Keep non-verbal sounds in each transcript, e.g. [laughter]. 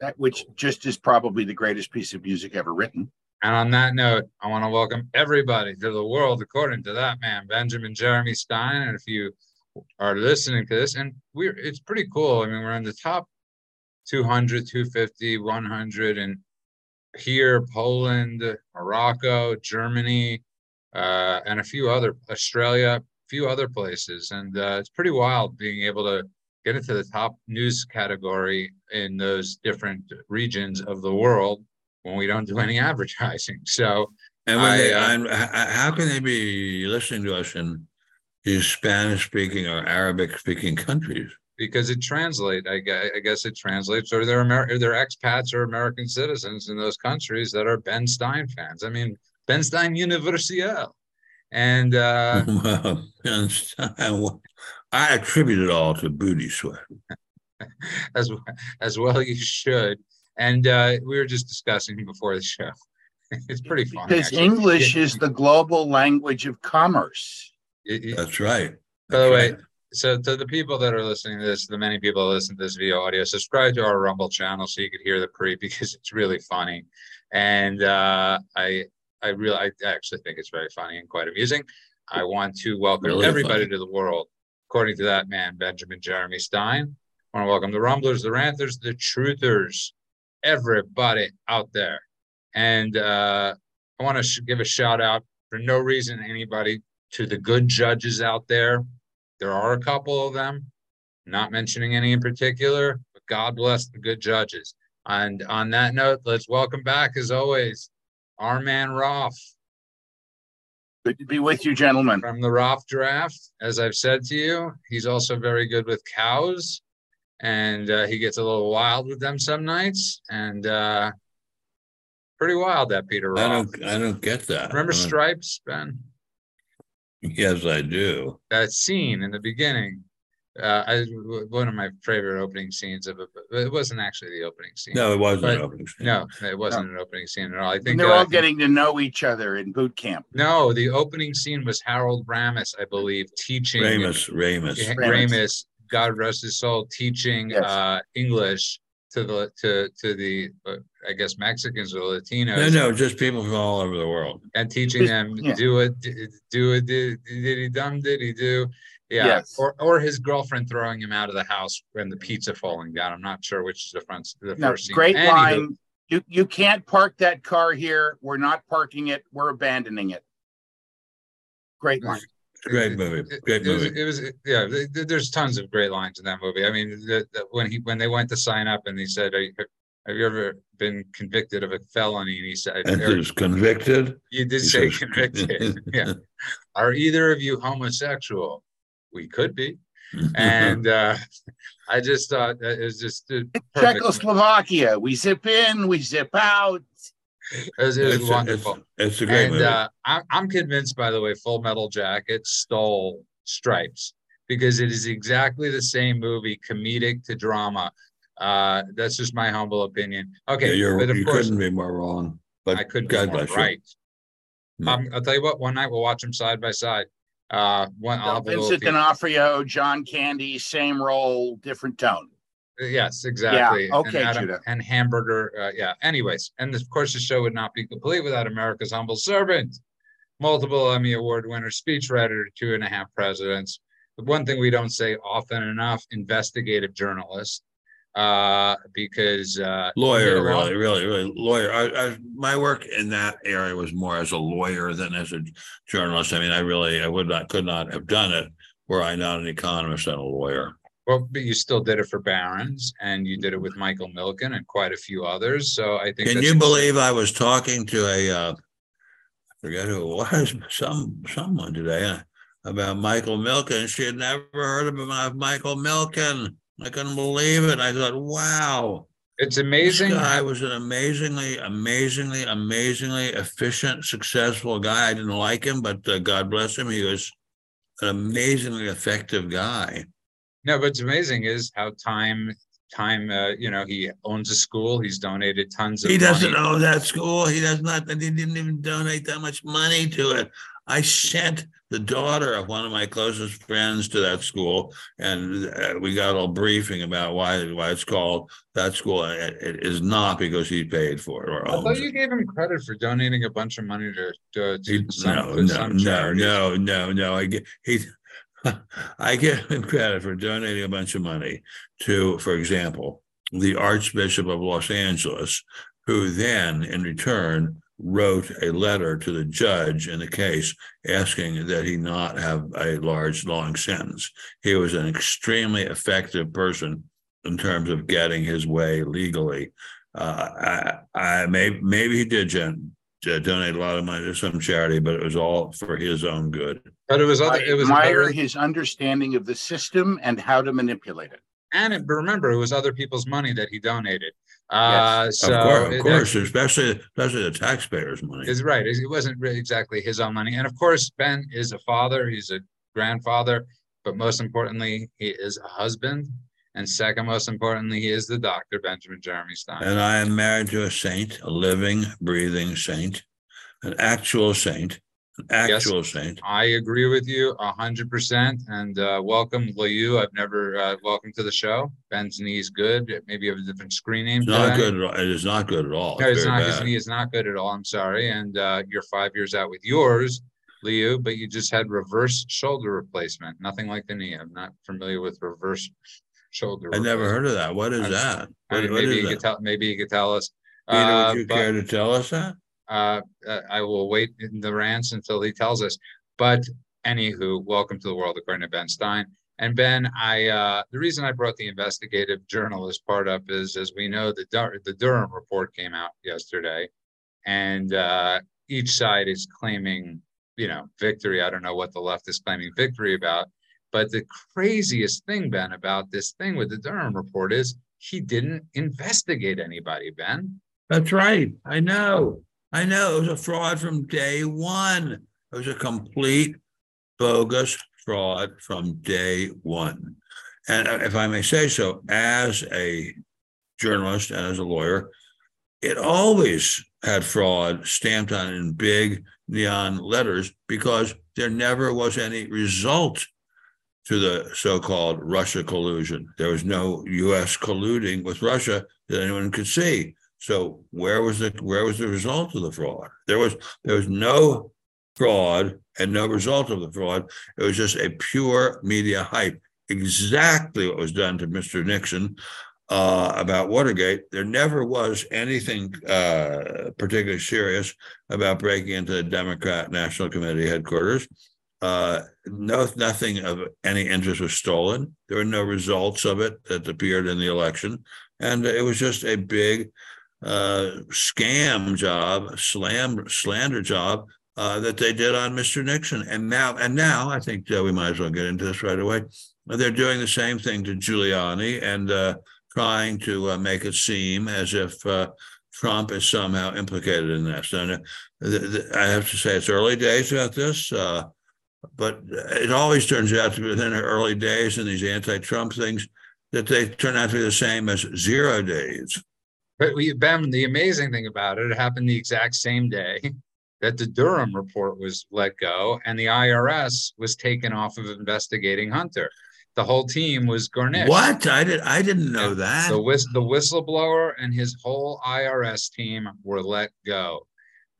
that which just is probably the greatest piece of music ever written. And on that note, I want to welcome everybody to the world according to that man, Benjamin Jeremy Stein. And if you are listening to this, and we're it's pretty cool. I mean, we're in the top 200, 250, 100, and here, Poland, Morocco, Germany, uh, and a few other Australia, a few other places. And uh, it's pretty wild being able to get into the top news category in those different regions of the world when we don't do any advertising. So, and I, they, uh, how can they be listening to us in these Spanish speaking or Arabic speaking countries? Because it translates, I guess, I guess it translates, or they're Amer- they're expats or American citizens in those countries that are Ben Stein fans. I mean, Ben Stein Universal. And uh, [laughs] well, Ben Stein, I attribute it all to booty sweat. [laughs] as as well you should. And uh, we were just discussing before the show. [laughs] it's pretty fun. Because actually. English is the global language of commerce. It, it, That's right. By the way, so to the people that are listening to this, the many people that listen to this via audio, subscribe to our Rumble channel so you could hear the pre [laughs] because it's really funny. And uh, I I really I actually think it's very funny and quite amusing. I want to welcome really everybody funny. to the world according to that man, Benjamin Jeremy Stein. I want to welcome the Rumblers, the Ranters, the Truthers, everybody out there. And uh, I want to sh- give a shout out for no reason, anybody, to the good judges out there. There are a couple of them, not mentioning any in particular, but God bless the good judges. And on that note, let's welcome back, as always, our man Roff. Good to be with you, gentlemen. From the Roff draft, as I've said to you, he's also very good with cows, and uh, he gets a little wild with them some nights, and uh, pretty wild that Peter Roff. I don't, I don't get that. Remember Stripes, Ben? Yes, I do. That scene in the beginning uh, I, one of my favorite opening scenes of it. It wasn't actually the opening scene. No, it wasn't an opening scene. No, it wasn't no. an opening scene at all. I think and they're uh, all getting to know each other in boot camp. No, the opening scene was Harold Ramis, I believe, teaching Ramis, Ramis, Ramis, Ramis God rest his soul, teaching yes. uh, English to the to to the uh, I guess Mexicans or Latinos. No, no, just people from all over the world, and teaching them yeah. do it, do it, did he dum, did he do? Yeah. Yes. Or or his girlfriend throwing him out of the house when the pizza falling down. I'm not sure which is the front the no, first scene. Great Anywho, line. You you can't park that car here. We're not parking it. We're abandoning it. Great line. Great movie. Great movie. It was, it was, yeah. There's tons of great lines in that movie. I mean, the, the, when he when they went to sign up and he said, you, "Have you ever been convicted of a felony?" And he said, and he was convicted." You did he say convicted. [laughs] yeah. Are either of you homosexual? We could be. [laughs] and uh, I just thought it was just Czechoslovakia. We zip in, we zip out. It was, it was it's wonderful. A, it's, it's, a great and, movie. Uh, I'm, I'm convinced, by the way, Full Metal Jacket stole Stripes because it is exactly the same movie, comedic to drama. Uh, that's just my humble opinion. Okay, yeah, you're, but of you course, couldn't be more wrong. But I couldn't God be more right. Um, I'll tell you what. One night we'll watch them side by side. Uh, one uh, Vincent D'Onofrio, John Candy, same role, different tone. Yes, exactly. Yeah. Okay, and Adam, Judah. And Hamburger. Uh, yeah. Anyways, and of course, the show would not be complete without America's humble servant, multiple Emmy Award winner, speechwriter, two and a half presidents. The one thing we don't say often enough: investigative journalist uh, because uh, lawyer, really, really, really lawyer. I, I, my work in that area was more as a lawyer than as a journalist. I mean, I really, I would not, could not have done it were I not an economist and a lawyer. Well, but you still did it for Barron's, and you did it with Michael Milken and quite a few others. So I think. Can you believe I was talking to a, uh, I forget who it was, [laughs] some someone today uh, about Michael Milken. She had never heard of Michael Milken. I couldn't believe it. I thought, wow. It's amazing. This guy was an amazingly, amazingly, amazingly efficient, successful guy. I didn't like him, but uh, God bless him. He was an amazingly effective guy. No, but what's amazing is how time, time, uh, you know, he owns a school. He's donated tons of He doesn't money. own that school. He does not, he didn't even donate that much money to it. I sent the daughter of one of my closest friends to that school, and uh, we got a briefing about why why it's called that school. It, it is not because he paid for it or I thought you it. gave him credit for donating a bunch of money to to, to He- some, No, to no, some no, no, no, no. I get he. [laughs] I give him credit for donating a bunch of money to, for example, the Archbishop of Los Angeles, who then, in return, wrote a letter to the judge in the case asking that he not have a large, long sentence. He was an extremely effective person in terms of getting his way legally. Uh, I, I may, maybe he did gen, uh, donate a lot of money to some charity, but it was all for his own good. But it was I other. It was admire other, his understanding of the system and how to manipulate it. and it, but remember, it was other people's money that he donated. Uh, so of course, of course, especially especially the taxpayers' money. is right. It wasn't really exactly his own money. And of course, Ben is a father, he's a grandfather, but most importantly, he is a husband. And second most importantly, he is the doctor, Benjamin Jeremy Stein. And I am married to a saint, a living, breathing saint, an actual saint, actual saint. I agree with you a hundred percent. And uh, welcome, Liu. I've never uh, welcome to the show. Ben's knee's good. Maybe you have a different screen name. It's not good at all. It is not good at all. No, it's very not. His knee is not good at all. I'm sorry. And uh, you're five years out with yours, Liu, but you just had reverse shoulder replacement. Nothing like the knee. I'm not familiar with reverse shoulder. I never heard of that. What is I'm- that? I mean, what maybe is you could tell. Maybe you could tell us. Peter, Uh, would you but- care to tell us that? Uh, uh, I will wait in the rants until he tells us. But anywho, welcome to the world according to Ben Stein. And Ben, I uh, the reason I brought the investigative journalist part up is, as we know, the Dur- the Durham report came out yesterday, and uh, each side is claiming, you know, victory. I don't know what the left is claiming victory about, but the craziest thing, Ben, about this thing with the Durham report is he didn't investigate anybody, Ben. That's right. I know. I know. It was a fraud from day one. It was a complete bogus fraud from day one. And uh, if I may say so, as a journalist and as a lawyer, it always had fraud stamped on it in big neon letters because there never was any result to the so-called Russia collusion. There was no U.S. colluding with Russia that anyone could see. So where was the where was the result of the fraud? There was there was no fraud and no result of the fraud. It was just a pure media hype. Exactly what was done to Mr. Nixon uh, about Watergate. There never was anything uh, particularly serious about breaking into the Democrat National Committee headquarters. Uh, no, nothing of any interest was stolen. There were no results of it that appeared in the election, and it was just a big uh, scam job, slam slander job uh, that they did on Mr. Nixon. And now, and now, I think uh, we might as well get into this right away. They're doing the same thing to Giuliani and uh, trying to uh, make it seem as if uh, Trump is somehow implicated in this. And I have to say, it's early days about this. Uh, but it always turns out to be within the early days in these anti-Trump things that they turn out to be the same as zero days. But we, Ben, the amazing thing about it, it happened the exact same day that the Durham report was let go and the IRS was taken off of investigating Hunter. The whole team was garnished. What? I did. I didn't know Yeah. that. The whist the whistleblower and his whole IRS team were let go.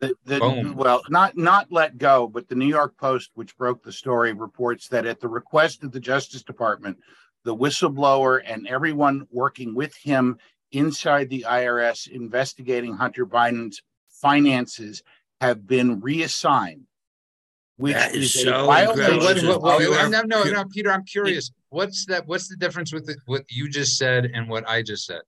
The, the, well, not not let go, but the New York Post, which broke the story, reports that at the request of the Justice Department, the whistleblower and everyone working with him inside the IRS investigating Hunter Biden's finances have been reassigned, which That is is, so what- what- what- pure- no, no, no, Peter, I'm curious. What's that? What's the difference with the, what you just said and what I just said?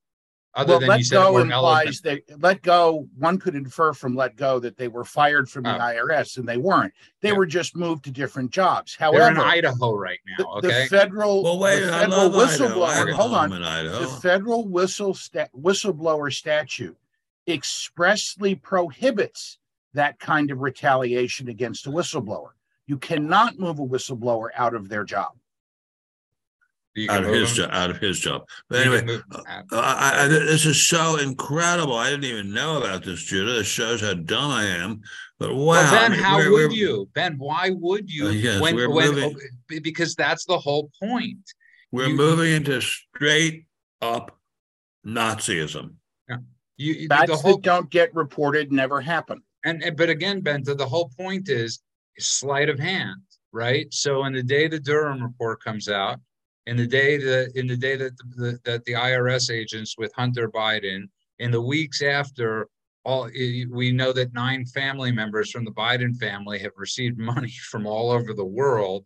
Other well, than let you said go we're implies that let go. One could infer from let go that they were fired from the Oh. IRS, and they weren't. They Yeah. were just moved to different jobs. They're in However, Idaho right the, now. the Okay. federal, well, wait. the federal love Idaho. whistleblower. I have a Hold on, home in Idaho. the federal whistle sta- whistleblower statute expressly prohibits that kind of retaliation against a whistleblower. You cannot move a whistleblower out of their job. Out of his job. Out of his job. But anyway, uh, I, I, this is so incredible. I didn't even know about this, Judah. This shows how dumb I am. But wow, well, Ben, I mean, how we're, would we're, you, Ben? Why would you? Uh, yes, when, we're when, moving, because that's the whole point. We're you, moving into straight up Nazism. Yeah. You, Facts the whole, that don't get reported never happen. And, and but again, Ben, the, the whole point is sleight of hand, right? So in the day the Durham report comes out, in the day that in the day that the, that the IRS agents with Hunter Biden, in the weeks after all, eh, we know that nine family members from the Biden family have received money [laughs] from all over the world.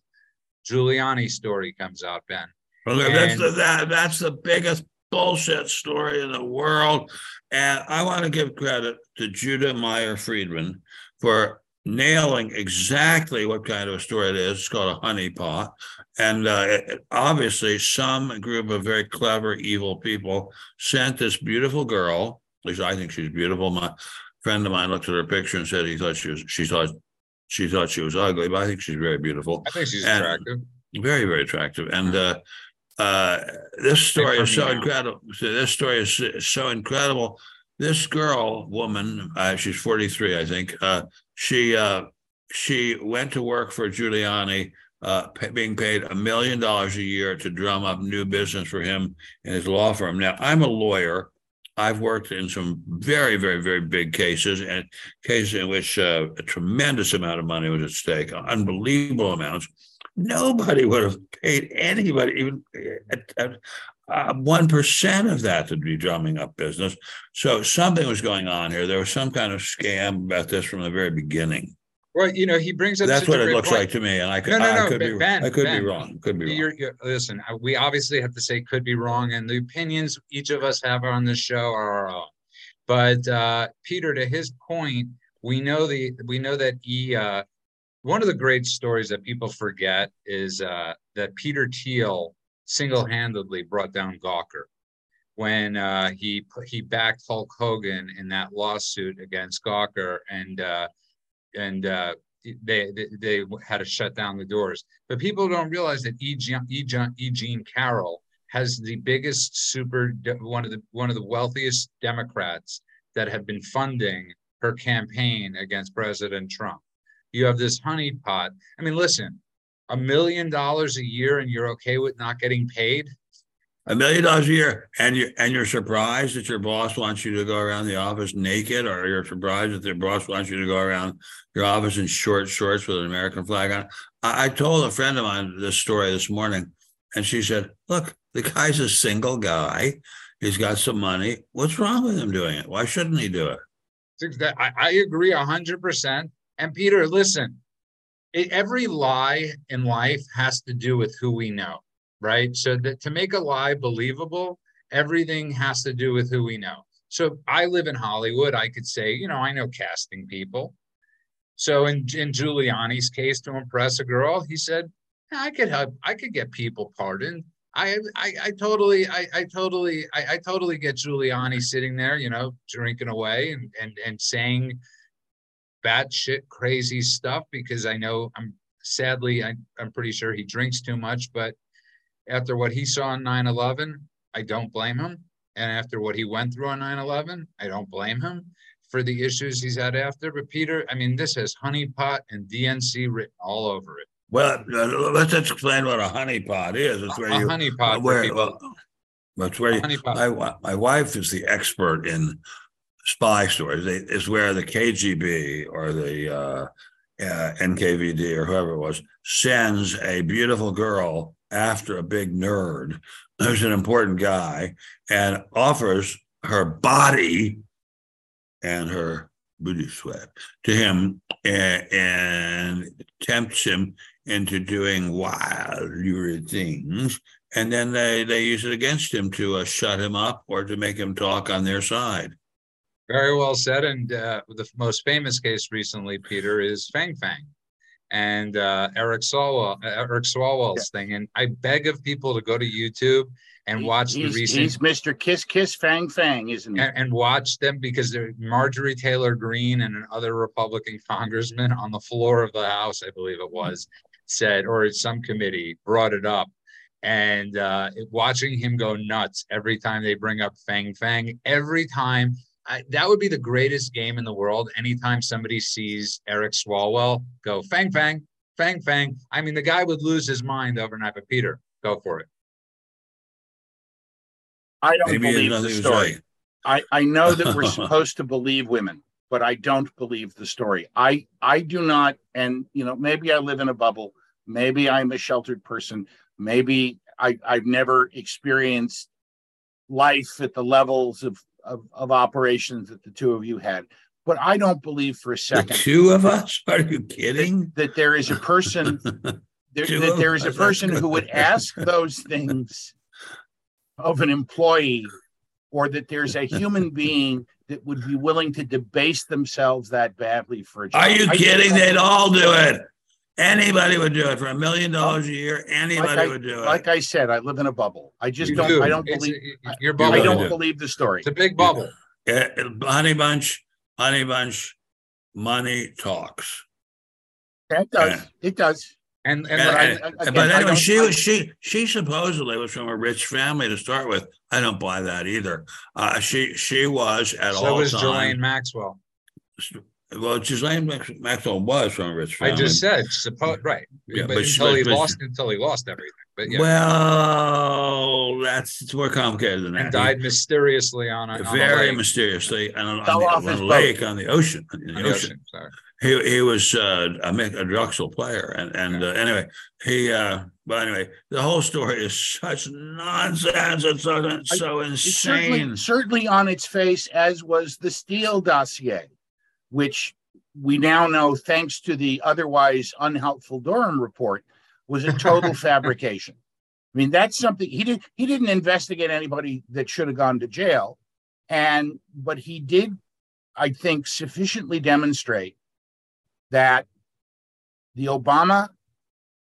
Giuliani story comes out, Ben. Well, and, that's the that, that's the biggest bullshit story in the world. And I want to give credit to Judah Meyer Friedman for nailing exactly what kind of a story it is. It's called a honeypot. And uh, obviously, some group of very clever, evil people sent this beautiful girl, at least I think she's beautiful. My friend of mine looked at her picture and said he thought she was, she thought, she thought she was ugly, but I think she's very beautiful. I think she's and attractive. Very, very attractive. And uh, uh, this story is so incredible. This story is so incredible. This girl, woman, uh, she's 43, I think. Uh, she uh, she went to work for Giuliani, uh, being paid a million dollars a year to drum up new business for him and his law firm. Now, I'm a lawyer. I've worked in some very, very, very big cases and cases in which uh, a tremendous amount of money was at stake, unbelievable amounts nobody would have paid anybody even uh, one percent of that to be drumming up business. So something was going on here. There was some kind of scam about this from the very beginning. Well, you know, he brings up. That's what it looks point. like to me, and I could, no, no, no, I could be, ben, I could ben, be wrong. Could be wrong. You're, you're, listen, we obviously have to say could be wrong, and the opinions each of us have on this show are our own. But uh, Peter, to his point, we know the we know that he uh, one of the great stories that people forget is uh, that Peter Thiel single-handedly brought down Gawker when uh, he he backed Hulk Hogan in that lawsuit against Gawker, and uh, and uh, they, they, they had to shut down the doors. But people don't realize that E. Jean, e. Jean, e. Jean Carroll has the biggest super one of the one of the wealthiest Democrats that have been funding her campaign against President Trump. You have this honeypot. I mean, listen, a million dollars a year and you're okay with not getting paid? A million dollars a year, and you and you're surprised that your boss wants you to go around the office naked, or you're surprised that your boss wants you to go around your office in short shorts with an American flag on. I, I told a friend of mine this story this morning, and she said, "Look, the guy's a single guy. He's got some money. What's wrong with him doing it? Why shouldn't he do it?" I, I agree hundred percent. And Peter, listen, every lie in life has to do with who we know, right? So that to make a lie believable, everything has to do with who we know. So I live in Hollywood. I could say, you know, I know casting people. So in, in Giuliani's case, to impress a girl, he said, I could help. I could get people pardoned. I, I, I totally, I, I totally, I, I totally get Giuliani sitting there, you know, drinking away and and and saying batshit crazy stuff because I know I'm sadly I, I'm pretty sure he drinks too much, but after what he saw on 9-11, I don't blame him. And after what he went through on 9-11, I don't blame him for the issues he's had after. But Peter, I mean, this has honeypot and DNC written all over it. Well, uh, let's explain what a honeypot is. It's where a you honeypot. Where, people, that's where you, my, my wife is the expert in spy stories. They, is where the KGB or the uh, uh, NKVD or whoever it was sends a beautiful girl after a big nerd who's an important guy and offers her body and her booty sweat to him and, and tempts him into doing wild lurid things. And then they, they use it against him to uh, shut him up or to make him talk on their side. Very well said. And uh, the most famous case recently, Peter, is Fang Fang and uh, Eric Swalwell, Eric Swalwell's yeah. thing. And I beg of people to go to YouTube and watch he's, the recent. He's Mr. Kiss Kiss Fang Fang, isn't he? And, and watch them because Marjorie Taylor Greene and another Republican [laughs] congressman on the floor of the House, I believe it was, said, or some committee brought it up and uh, watching him go nuts every time they bring up Fang Fang, every time I, that would be the greatest game in the world. Anytime somebody sees Eric Swalwell go Fang Fang, Fang Fang, I mean, the guy would lose his mind overnight. But Peter, go for it. I don't Maybe believe the story. I, I know that we're [laughs] supposed to believe women, but I don't believe the story. I I do not, and you know, maybe I live in a bubble. Maybe I'm a sheltered person. Maybe I, I've never experienced life at the levels of, of, of operations that the two of you had. But I don't believe for a second. The two of us? [laughs] Are you kidding? That, there is a person [laughs] there, that there is a person who would ask those things of an employee, or that there's a human [laughs] being that would be willing to debase themselves that badly for a job. Are you kidding? They'd all do it. Anybody would do it for a million dollars a year. Anybody like I, would do it. Like I said, I live in a bubble. I just don't. Do. I don't it's believe. A, your bubble. I don't believe the story. It's a big bubble. Yeah, honey bunch, honey bunch, money talks. It does. Yeah. It does. And, and, and, I, and again, but anyway, she was she she supposedly was from a rich family to start with. I don't buy that either. Uh, she she was at so all. So was Ghislaine Maxwell. Well, Ghislaine Maxwell was from a rich family. I just said, suppose right, yeah, but, but until he but, lost, until he lost everything. But yeah. Well, that's it's more complicated than that. And died mysteriously on a very on mysteriously on, on, on, the, on a lake on the ocean. In the, the ocean. ocean he he was uh, a, a Drexel player, and and uh, anyway, he. Uh, but anyway, the whole story is such nonsense. It's so, so insane. Certainly, certainly on its face, as was the Steele dossier which we now know, thanks to the otherwise unhelpful Durham report, was a total [laughs] fabrication. I mean, that's something he did. He didn't investigate anybody that should have gone to jail, and but he did, I think, sufficiently demonstrate that the Obama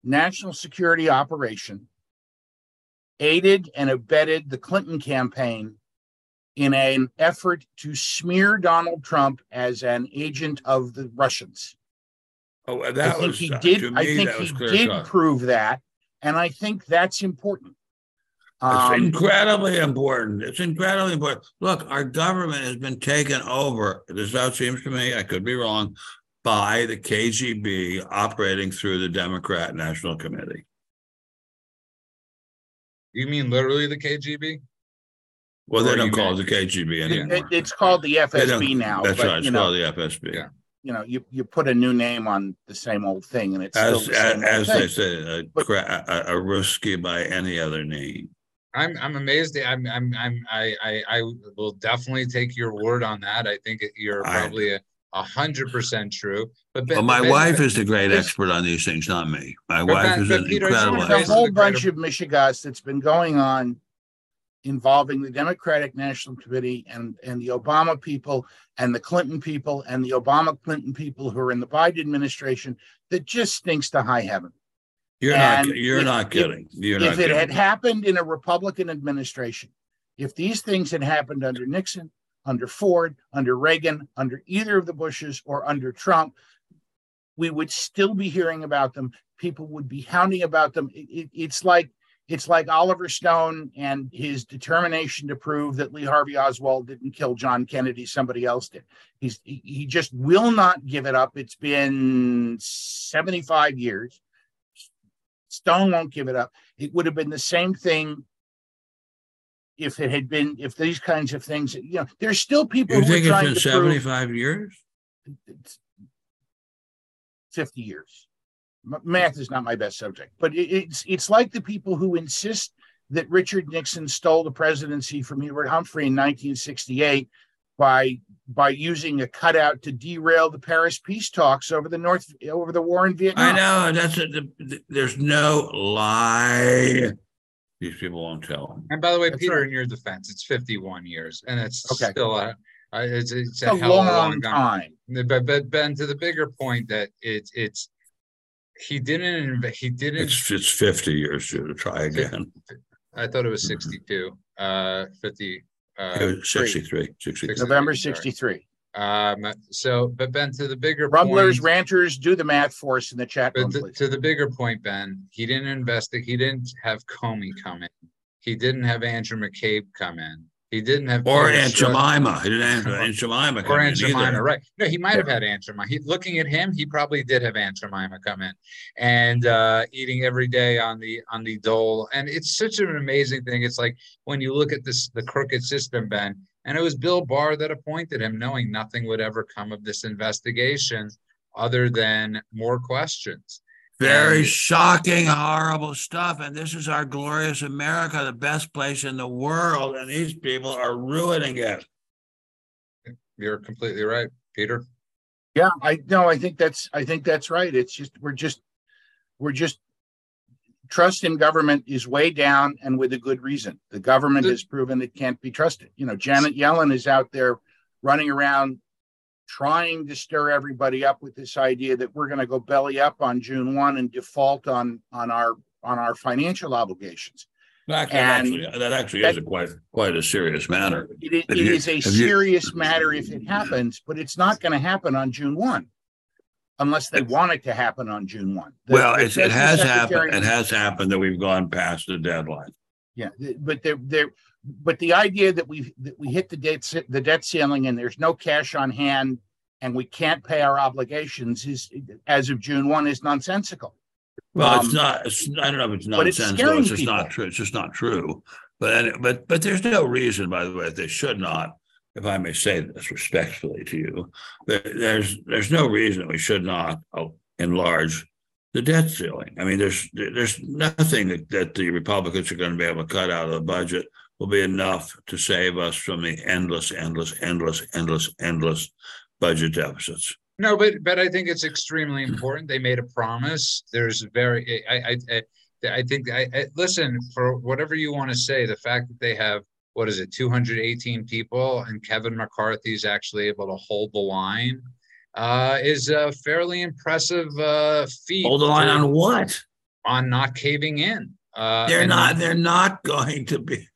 national security operation aided and abetted the Clinton campaign in an effort to smear Donald Trump as an agent of the Russians. Oh, that I think was, he uh, did. Me, I think he did cut. prove that, and I think that's important. Um, it's incredibly important. It's incredibly important. Look, our government has been taken over. This is how it seems to me. I could be wrong. By the KGB operating through the Democrat National Committee. You mean literally the KGB? Well, they don't call it the KGB anymore. It, it's called the FSB now. That's but, right. It's you know, called the FSB. Yeah. You know, you, you put a new name on the same old thing, and it's as the as, as they say, a, but, a, a Ruski by any other name. I'm I'm amazed. I'm I'm I'm I I, I will definitely take your word on that. I think you're probably a a hundred percent true. But ben, well, my ben, wife ben, is the great expert on these things, not me. My wife is an Peter, incredible. There's a whole bunch of mishegas that's been going on involving the Democratic National Committee and, and the Obama people and the Clinton people and the Obama Clinton people who are in the Biden administration that just stinks to high heaven. You're and not you're if, not kidding. You're if, not if kidding. it had happened in a Republican administration, if these things had happened under Nixon, under Ford, under Reagan, under either of the Bushes, or under Trump, we would still be hearing about them. People would be hounding about them. It, it, it's like it's like Oliver Stone and his determination to prove that Lee Harvey Oswald didn't kill John Kennedy, somebody else did. He's he just will not give it up. It's been 75 years. Stone won't give it up. It would have been the same thing if it had been if these kinds of things. You know, there's still people. You think it's been 75 prove, years? 50 years math is not my best subject, but it's it's like the people who insist that Richard Nixon stole the presidency from Hubert Humphrey in 1968 by by using a cutout to derail the Paris peace talks over the North over the war in Vietnam. I know that's a, the, there's no lie. These people won't tell. And by the way, that's Peter, right. in your defense, it's 51 years, and it's okay. still a it's, it's, a, a long, long time. time. But but Ben, to the bigger point that it's it's he didn't he didn't it's, it's 50 years to try again i thought it was 62 uh 50 uh 63 63 november 63 Um, so, but Ben, to the bigger Rumblers, point, ranters, do the math for us in the chat room, but to, please. to the bigger point, Ben, he didn't invest it. He didn't have Comey come in. He didn't have Andrew McCabe come in. He didn't have Or Aunt Jemima. He didn't have Aunt Jemima or Aunt Jemima, either. right? No, he might have had Aunt Jemima. He, looking at him, he probably did have Aunt Jemima come in and uh, eating every day on the on the dole. And it's such an amazing thing. It's like when you look at this the crooked system, Ben, and it was Bill Barr that appointed him, knowing nothing would ever come of this investigation other than more questions. Very And- shocking, horrible stuff. And this is our glorious America, the best place in the world. And these people are ruining it. You're completely right, Peter. Yeah, I no, I think that's I think that's right. It's just we're just we're just trust in government is way down and with a good reason. The government The- has proven it can't be trusted. You know, Janet Yellen is out there running around trying to stir everybody up with this idea that we're going to go belly up on June 1 and default on on our on our financial obligations. And actually, that actually that- is a quite quite a serious matter. It, is- Have it you- is a have you- serious matter if it happens, but it's not going to happen on June 1 unless they want it to happen on June 1. The- Well, the it has Secretary- happened. It has happened that we've gone past the deadline. Yeah, but there, there, but the idea that we that we hit the debt the debt ceiling and there's no cash on hand and we can't pay our obligations is as of June one is nonsensical. Well, it's Um, not, it's, I don't know if it's but it's It's just not true. It's just not true. But, any- but, but there's no reason, by the way, that they should not, if I may say this respectfully to you, there's, there's no reason we should not uh, enlarge the debt ceiling. I mean, there's, there's nothing that, that the Republicans are going to be able to cut out of the budget will be enough to save us from the endless, endless, endless, endless, endless budget deficits. No, but but I think it's extremely important. They made a promise. There's very I I I, I think I, I listen for whatever you want to say. The fact that they have what is it, 218 people, and Kevin McCarthy is actually able to hold the line, uh, is a fairly impressive uh, feat. Hold the line on what? on not caving in. Uh, They're not, they're not going to be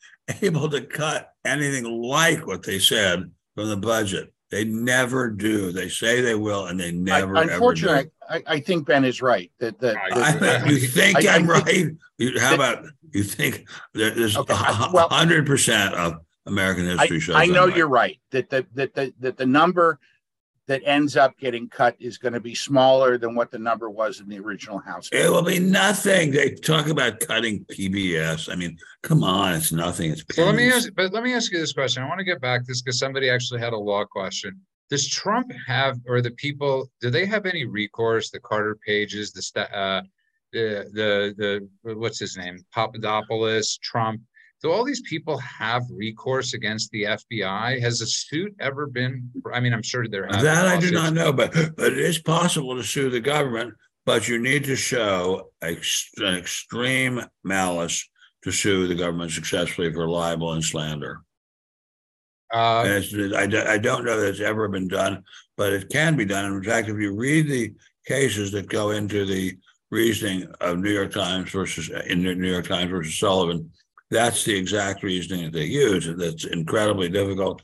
able to cut anything like what they said from the budget. They never do. They say they will and they never I, ever do. unfortunately, I, I think Ben is right that that, that- I- You think I- I I'm think- right? You- How about, you think there- there's Okay, I- a well- hundred percent of American I, history shows. I know you're right that the that the that the number that ends up getting cut is going to be smaller than what the number was in the original House. It will be nothing. They talk about cutting PBS. I mean, come on, it's nothing. It's Well, let me ask, but let me ask you this question. I want to get back to this because somebody actually had a law question. Does Trump have, or the people, do they have any recourse? The Carter Pages, the sta- uh, the the the what's his name, Papadopoulos, Trump. Do all these people have recourse against the FBI? Has a suit ever been? I mean, I'm sure there have. That I do not know, but but it is possible to sue the government, but you need to show ex- an extreme malice to sue the government successfully for libel and slander. Uh, And I, I don't know that it's ever been done, but it can be done. In fact, if you read the cases that go into the reasoning of New York Times versus in New York Times versus Sullivan, that's the exact reasoning that they use. That's incredibly difficult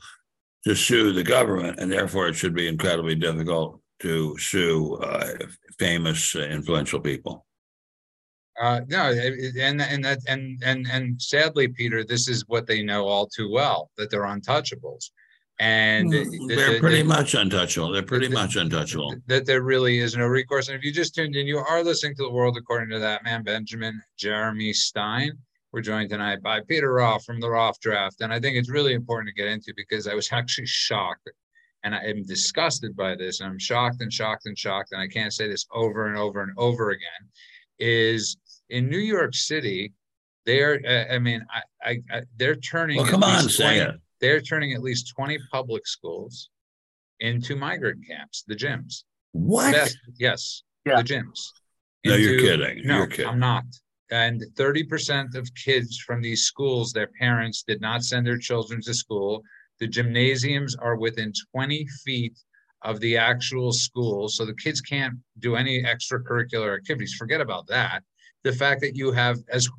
to sue the government, and therefore it should be incredibly difficult to sue uh, famous, uh, influential people. Uh, no, and and that and and and sadly, Peter, this is what they know all too well that they're untouchables, and Hmm, They're the- pretty the- much untouchable. They're pretty much untouchable. That there really is no recourse. And if you just tuned in, you are listening to the world according to that man, Benjamin Jeremy Stein. We're joined tonight by Peter Roff from the Roff Draft, and I think it's really important to get into because I was [laughs] actually shocked, and I am disgusted by this. And I'm shocked and shocked and shocked, and I can't say this over and over and over again. Is in New York City, they're uh, I mean I, I, I they're turning. Well, come on, least say it. They're turning at least 20 public schools into migrant camps, the gyms. What? Best, yes, Yeah. the gyms. No, you're kidding. No, You're kidding. I'm not. And 30% of kids from these schools, their parents did not send their children to school. The gymnasiums are within 20 feet of the actual school. So the kids can't do any extracurricular activities. Forget about that. The fact that you have, as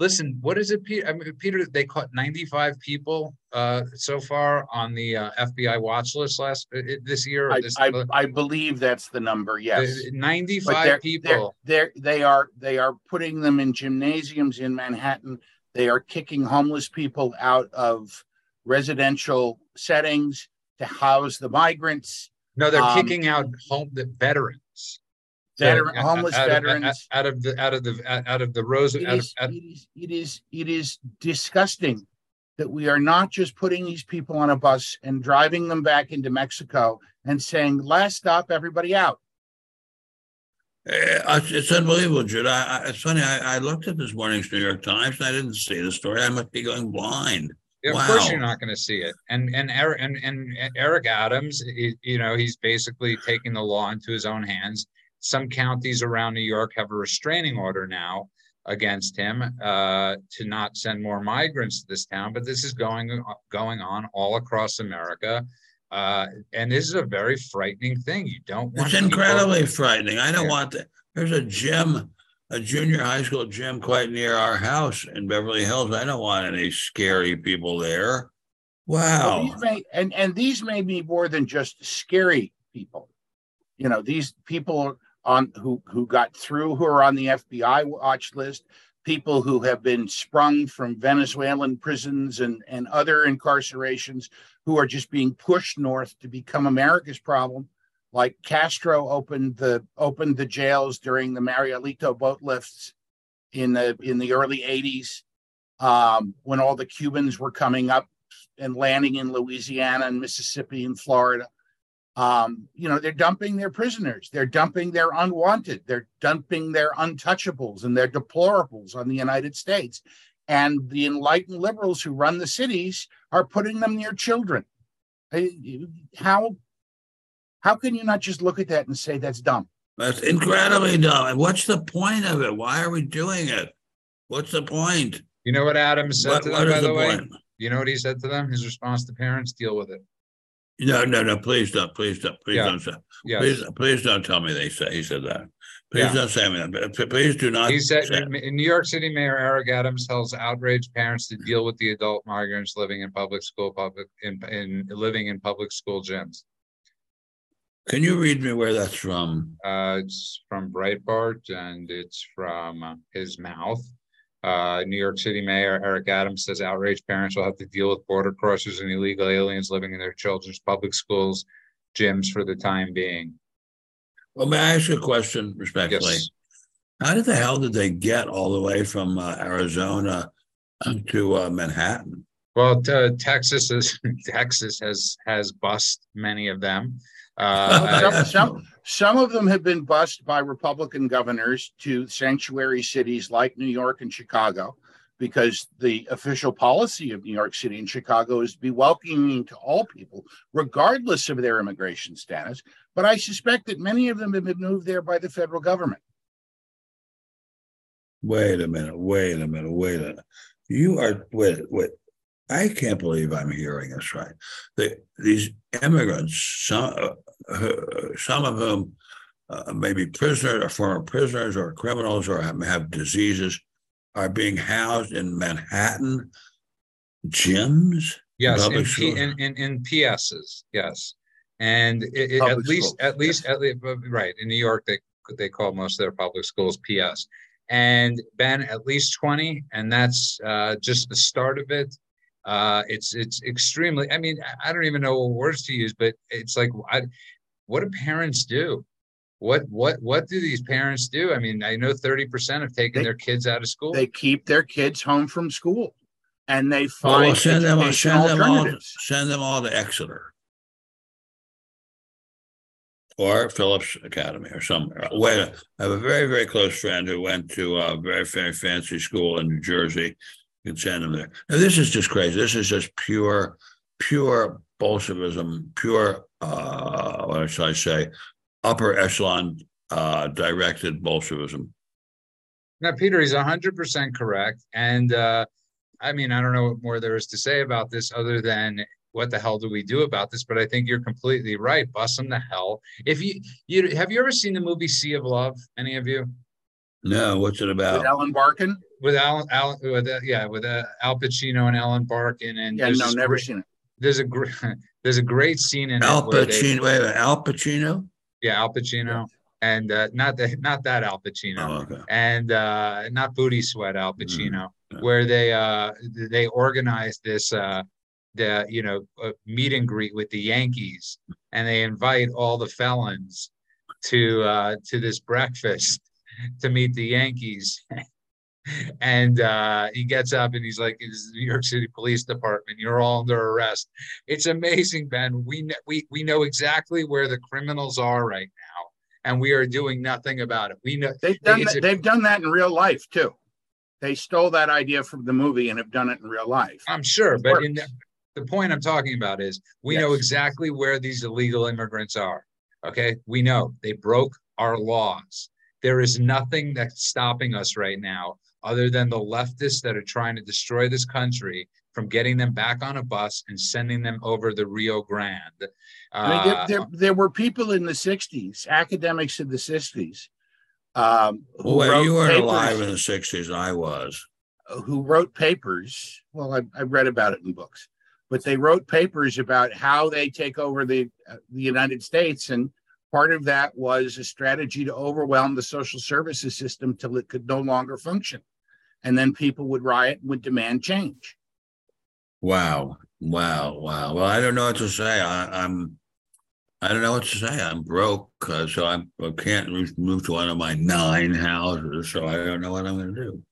listen, what is it, Peter? I mean, Peter, they caught 95 people uh, so far on the uh, FBI watch list last uh, this year. I, this, I, I, believe that's the number. Yes, 95 they're, people. They're, they're, they are they are putting them in gymnasiums in Manhattan. They are kicking homeless people out of residential settings to house the migrants. No, they're um, kicking out home the veterans veteran, homeless out veterans of, out of the out of the out of the rows. It, is, of, it is it is it is disgusting that we are not just putting these people on a bus and driving them back into Mexico and saying, "Last stop, everybody out." Uh, it's unbelievable, Jude. I, I, it's funny. I, I, looked at this morning's New York Times and I didn't see the story. I must be going blind. Yeah, wow. Of course, you're not going to see it. And and Eric and, and Eric Adams, he, you know, he's basically taking the law into his own hands some counties around New York have a restraining order now against him uh, to not send more migrants to this town, but this is going going on all across America. Uh, and this is a very frightening thing. You don't want. It's incredibly frightening. I don't want that. There's a gym, a junior high school gym quite near our house in Beverly Hills. I don't want any scary people there. Wow. Well, may, and and these may be more than just scary people. You know, these people on who who got through who are on the FBI watch list, people who have been sprung from Venezuelan prisons and and other incarcerations who are just being pushed north to become America's problem. Like Castro opened the opened the jails during the Marielito boat lifts in the in the early 80s um, when all the Cubans were coming up and landing in Louisiana and Mississippi and Florida. Um, you know, they're dumping their prisoners, they're dumping their unwanted, they're dumping their untouchables and their deplorables on the United States. And the enlightened liberals who run the cities are putting them near children. How how can you not just look at that and say that's dumb? That's incredibly dumb. And what's the point of it? Why are we doing it? What's the point? You know what Adam said what, to them, by the, the way? You know what he said to them? His response to parents: deal with it. No, no, no, please don't, please don't, please Yeah. don't say, Yes. please, please don't tell me they say, he said that. Please Yeah. don't say me that, please do not. He said say- in New York City Mayor Eric Adams tells outraged parents to deal with the adult migrants living in public school, public in, in living in public school gyms. Can you read me where that's from? Uh, it's from Breitbart and it's from his mouth. Uh, New York City Mayor Eric Adams says outraged parents will have to deal with border crossers and illegal aliens living in their children's public schools, gyms for the time being. Well, may I ask you a question respectfully? Yes. How did the hell did they get all the way from uh, Arizona to uh, Manhattan? Well, Texas is [laughs] Texas has has bust many of them. Uh, some, some, some of them have been bused by Republican governors to sanctuary cities like New York and Chicago, because the official policy of New York City and Chicago is to be welcoming to all people, regardless of their immigration status. But I suspect that many of them have been moved there by the federal government. Wait a minute, wait a minute, wait a minute. You are, wait, wait. I can't believe I'm hearing this right. The, these immigrants, some, uh, some of whom uh, may be prisoners or former prisoners or criminals or have, have diseases, are being housed in Manhattan gyms. Yes, in, P, in, in, in, PSs. Yes, and it, it, at least, at least, at least, right in New York, they they call most of their public schools PS. And Ben, at least twenty, and that's uh, just the start of it. Uh, it's it's extremely. I mean, I don't even know what words to use, but it's like, I, what do parents do? What what what do these parents do? I mean, I know thirty percent have taken they, their kids out of school. They keep their kids home from school, and they find well, send them send them all send them all to Exeter or Phillips Academy or somewhere. Wait, I have a very very close friend who went to a very very fancy school in New Jersey you can send them there. Now, this is just crazy. This is just pure, pure Bolshevism, pure, uh, what should I say, upper echelon uh, directed Bolshevism. Now, Peter, he's 100% correct. And uh, I mean, I don't know what more there is to say about this other than what the hell do we do about this? But I think you're completely right. Bust them to hell. If you, you have you ever seen the movie Sea of Love? Any of you? No, what's it about? With Ellen Barkin. With Alan, Alan with uh, yeah, with uh, Al Pacino and Ellen Barkin, and Yeah, there's no, never great- seen it. There's a great [laughs] there's a great scene in Al it where they, Pacino. Wait, wait, Al Pacino. yeah, Al Pacino, and uh, not the not that Al Pacino, Oh, okay. and uh, not Booty Sweat Al Pacino, yeah. where they uh they organized this uh the you know uh, meet and greet with the Yankees, and they invite all the felons to uh to this breakfast [laughs] to meet the Yankees. And uh, he gets up and he's like, "It's the New York City Police Department. You're all under arrest." It's amazing, Ben. We we we know exactly where the criminals are right now, and we are doing nothing about it. We know They've done that, a- they've done that in real life too. They stole that idea from the movie and have done it in real life. I'm sure, It but in the, the point I'm talking about is we know exactly where these illegal immigrants are. Okay, we know they broke our laws. There is nothing that's stopping us right now other than the leftists that are trying to destroy this country from getting them back on a bus and sending them over the Rio Grande. I mean, there, Uh, there, there were people in the '60s, academics in the '60s, um, who, Well, wrote you weren't papers, alive in the '60s. I was. who wrote papers. Well, I, I read about it in books, but they wrote papers about how they take over the uh, the United States, and part of that was a strategy to overwhelm the social services system till it could no longer function, and then people would riot and would demand change. Wow, wow, wow. Well, I don't know what to say. I, I'm. I don't know what to say. I'm broke, uh, so I'm, I can't move- move to one of my nine houses. So I don't know what I'm going to do.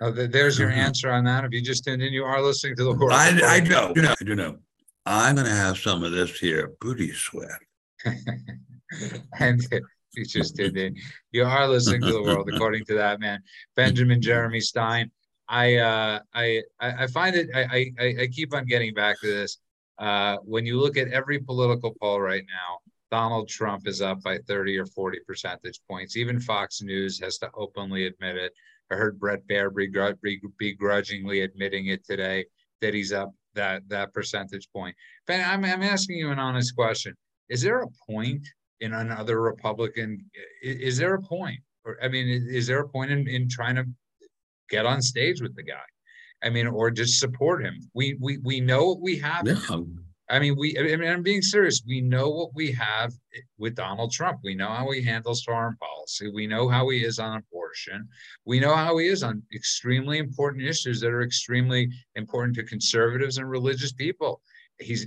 oh, th- there's your Mhm. answer on that. If you just tuned in, you are listening to the World I, I Report. know, you know, I do know. I'm going to have some of this here booty sweat. [laughs] and you just did it. You are listening to the world, according to that man, Benjamin Jeremy Stein. I uh, I I find it. I, I I keep on getting back to this. Uh, when you look at every political poll right now, Donald Trump is up by 30 or 40 percentage points. Even Fox News has to openly admit it. I heard Bret Baier begr- begr- begrudgingly admitting it today that he's up that that percentage point. Ben, I'm I'm asking you an honest question. Is there a point in another Republican? i- Is, there a point? Or I mean, is, is there a point in, in trying to get on stage with the guy? I mean, or just support him. We we we know what we have. I mean, we. I mean, I'm being serious. We know what we have with Donald Trump. We know how he handles foreign policy. We know how he is on abortion. We know how he is on extremely important issues that are extremely important to conservatives and religious people. He's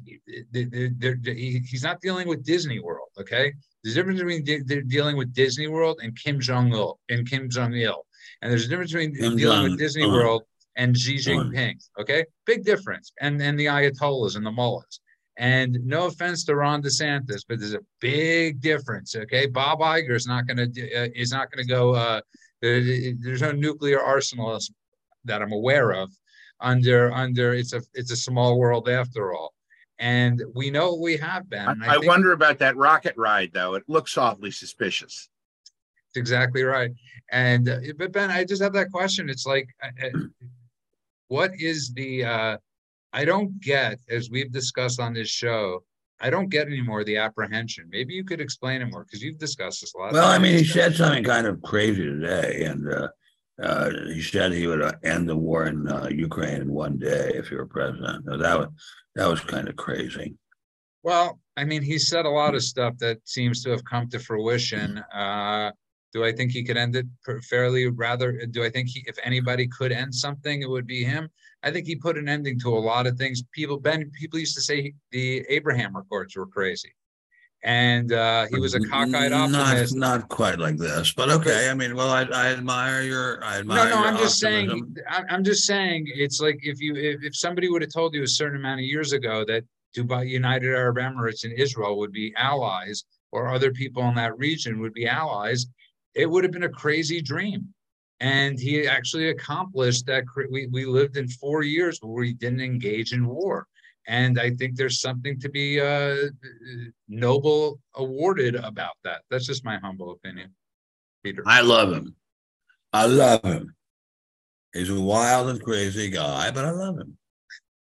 they're, they're, he's not dealing with Disney World. Okay, there's a difference between they're dealing with Disney World and Kim Jong Il and Kim Jong Il, and there's a difference between Kim dealing Jong with Disney Un. World and Xi Un. Jinping. Okay, big difference. And and the Ayatollahs and the mullahs. And no offense to Ron DeSantis, but there's a big difference. Okay, Bob Iger is not going to uh, is not going to go. Uh, there's no nuclear arsenal that I'm aware of under under. It's a it's a small world after all, and we know we have been. I, and I wonder about that rocket ride, though. It looks awfully suspicious. That's exactly right. And uh, but Ben, I just have that question. It's like, uh, uh, [clears throat] what is the? uh I don't get, as we've discussed on this show, I don't get anymore the apprehension. Maybe you could explain it more because you've discussed this a lot. Well, I mean, he said something kind of crazy today, and uh, uh, he said he would uh, end the war in uh, Ukraine in one day if he were president. Now, that was that was kind of crazy. Well, I mean, he said a lot of stuff that seems to have come to fruition. Uh, do I think he could end it fairly? Rather, do I think he, if anybody could end something, it would be him. I think he put an ending to a lot of things. People, Ben, people used to say the Abraham Accords were crazy, and uh, he was a cockeyed Not optimist. not quite like this, but okay. I mean, well, I, I admire your I No, admire. no, your I'm just saying. optimism. I'm just saying. It's like if you if, if somebody would have told you a certain amount of years ago that Dubai, United Arab Emirates, and Israel would be allies, or other people in that region would be allies, it would have been a crazy dream. And he actually accomplished that. We we lived in four years where we didn't engage in war. And I think there's something to be uh, noble awarded about that. That's just my humble opinion, Peter. I love him. I love him. He's a wild and crazy guy, but I love him.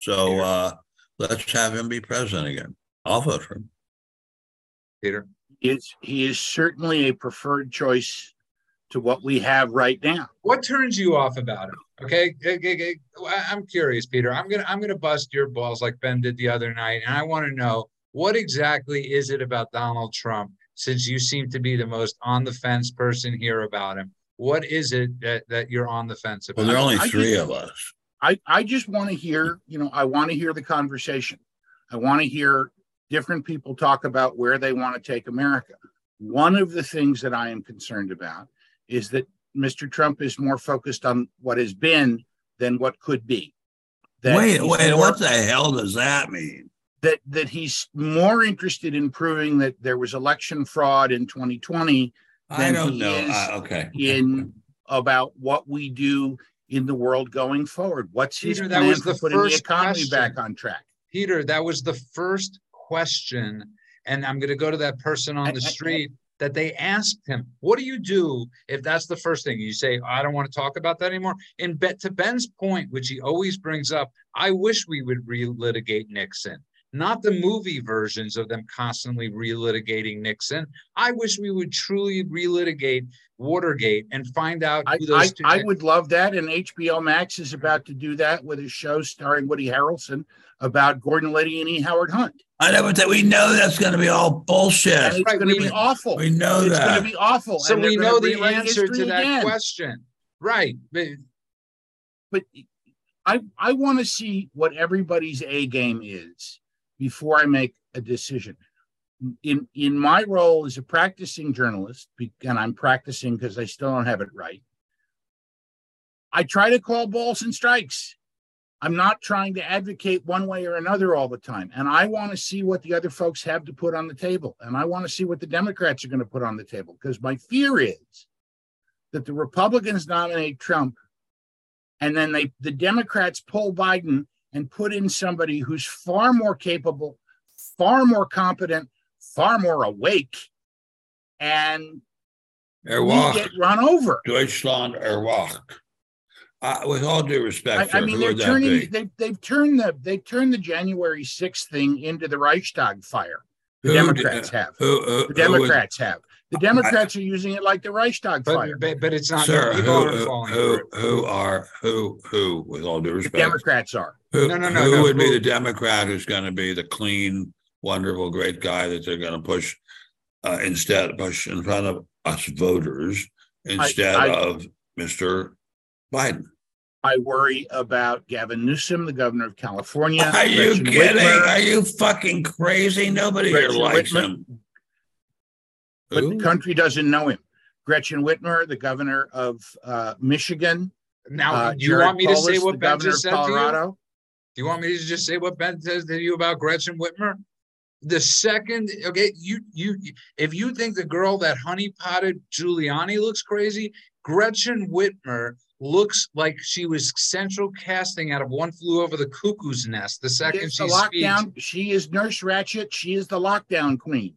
So uh, let's have him be president again. I'll vote for him. Peter. It's, he is certainly a preferred choice to what we have right now. What turns you off about him? Okay, I'm curious, Peter. I'm gonna I'm gonna bust your balls like Ben did the other night, and I want to know what exactly is it about Donald Trump? Since you seem to be the most on the fence person here about him, what is it that, that you're on the fence about? Well, there are only three just, of us. I, I just want to hear, you know, I want to hear the conversation. I want to hear different people talk about where they want to take America. One of the things that I am concerned about is that Mr. Trump is more focused on what has been than what could be. That wait, wait, more, what the hell does that mean? That that he's more interested in proving that there was election fraud in 2020 I don't know. Uh, okay. In about what we do in the world going forward. What's his Peter, plan that was for the putting first the economy question. back on track? Peter, that was the first question. And I'm going to go to that person on the street that they asked him, What do you do if that's the first thing? You say, I don't want to talk about that anymore. And bet to Ben's point, which he always brings up, I wish we would relitigate Nixon not the movie versions of them constantly relitigating Nixon. I wish we would truly relitigate Watergate and find out I, I, I, would love that. And HBO Max is about to do that with a show starring Woody Harrelson about Gordon Liddy and E. Howard Hunt. I know, but we know that's going to be all bullshit. And it's right, going to be awful. We know it's that. It's going to be awful. So we know the answer to that again. question. Right. But, but I, I want to see what everybody's A game is before I make a decision. In in my role as a practicing journalist, and I'm practicing because I still don't have it right. I try to call balls and strikes. I'm not trying to advocate one way or another all the time. And I want to see what the other folks have to put on the table. And I want to see what the Democrats are going to put on the table. Because my fear is that the Republicans nominate Trump and then they the Democrats pull Biden and put in somebody who's far more capable, far more competent, far more awake, and Erwacht. we get run over. Deutschland Erwacht. Uh, with all due respect, I, I mean, they're turning they, they've turned the they've turned the January 6th thing into the Reichstag fire. The who, Democrats have. Who, who, the Democrats have. The Democrats I, are using it like the Reichstag but, fire. But, but it's not. Sir, who, who, who, are who who with all due respect? The Democrats are. Who, no, no, no, who no, would be the Democrat who's going to be the clean, wonderful, great guy that they're going to push uh, instead push in front of us voters instead I, I, of Mr. Biden? I worry about Gavin Newsom, the governor of California. Are you kidding? Whitmer, Are you fucking crazy? Nobody Gretchen here likes Whitmer, him but Ooh. the country doesn't know him. Gretchen Whitmer, the governor of uh, Michigan. Now, uh, do you Jared want me Polis, to say what Ben just said to you? You want me to just say what Ben says to you about Gretchen Whitmer? The second, okay, you you if you think the girl that honey potted Giuliani looks crazy, Gretchen Whitmer looks like she was central casting out of One Flew Over the Cuckoo's Nest. The second she the lockdown, speaks. she is Nurse Ratched. She is the lockdown queen.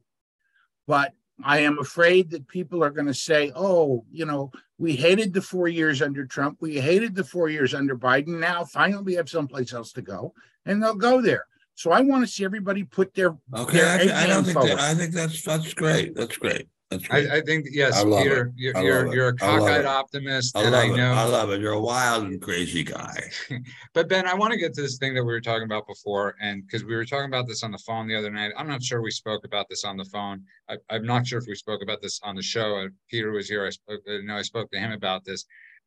But I am afraid that people are going to say, oh, you know, we hated the four years under Trump. We hated the four years under Biden. Now, finally, we have someplace else to go, and they'll go there. So I want to see everybody put their okay. Their I, I don't think that, I think that's that's great. That's great. That's I, I, think yes, Peter, it. you're you're, you're, a cockeyed optimist, I and I know it. I love it. You're a wild and crazy guy. [laughs] but Ben, I want to get to this thing that we were talking about before, and because we were talking about this on the phone the other night, I'm not sure we spoke about this on the phone. I, am not sure if we spoke about this on the show. Uh, Peter was here. I spoke. I know I spoke to him about this,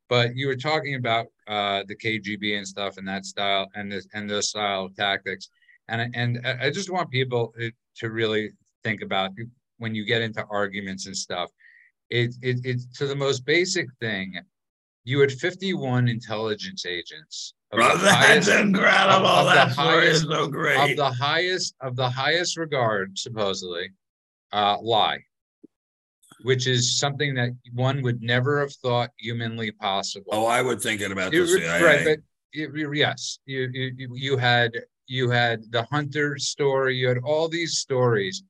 but you were talking about uh, the KGB and stuff and that style and this and those style of tactics, and and I just want people to really think about when you get into arguments and stuff. It, it, it's to the most basic thing. You had 51 intelligence agents. Bro, [laughs] that's highest, incredible. Of, of that story is so great. Of the highest of the highest regard, supposedly, uh, lie, which is something that one would never have thought humanly possible. Oh, I would thinking about this. Right, but yes, you, you you had you had the hunter story. You had all these stories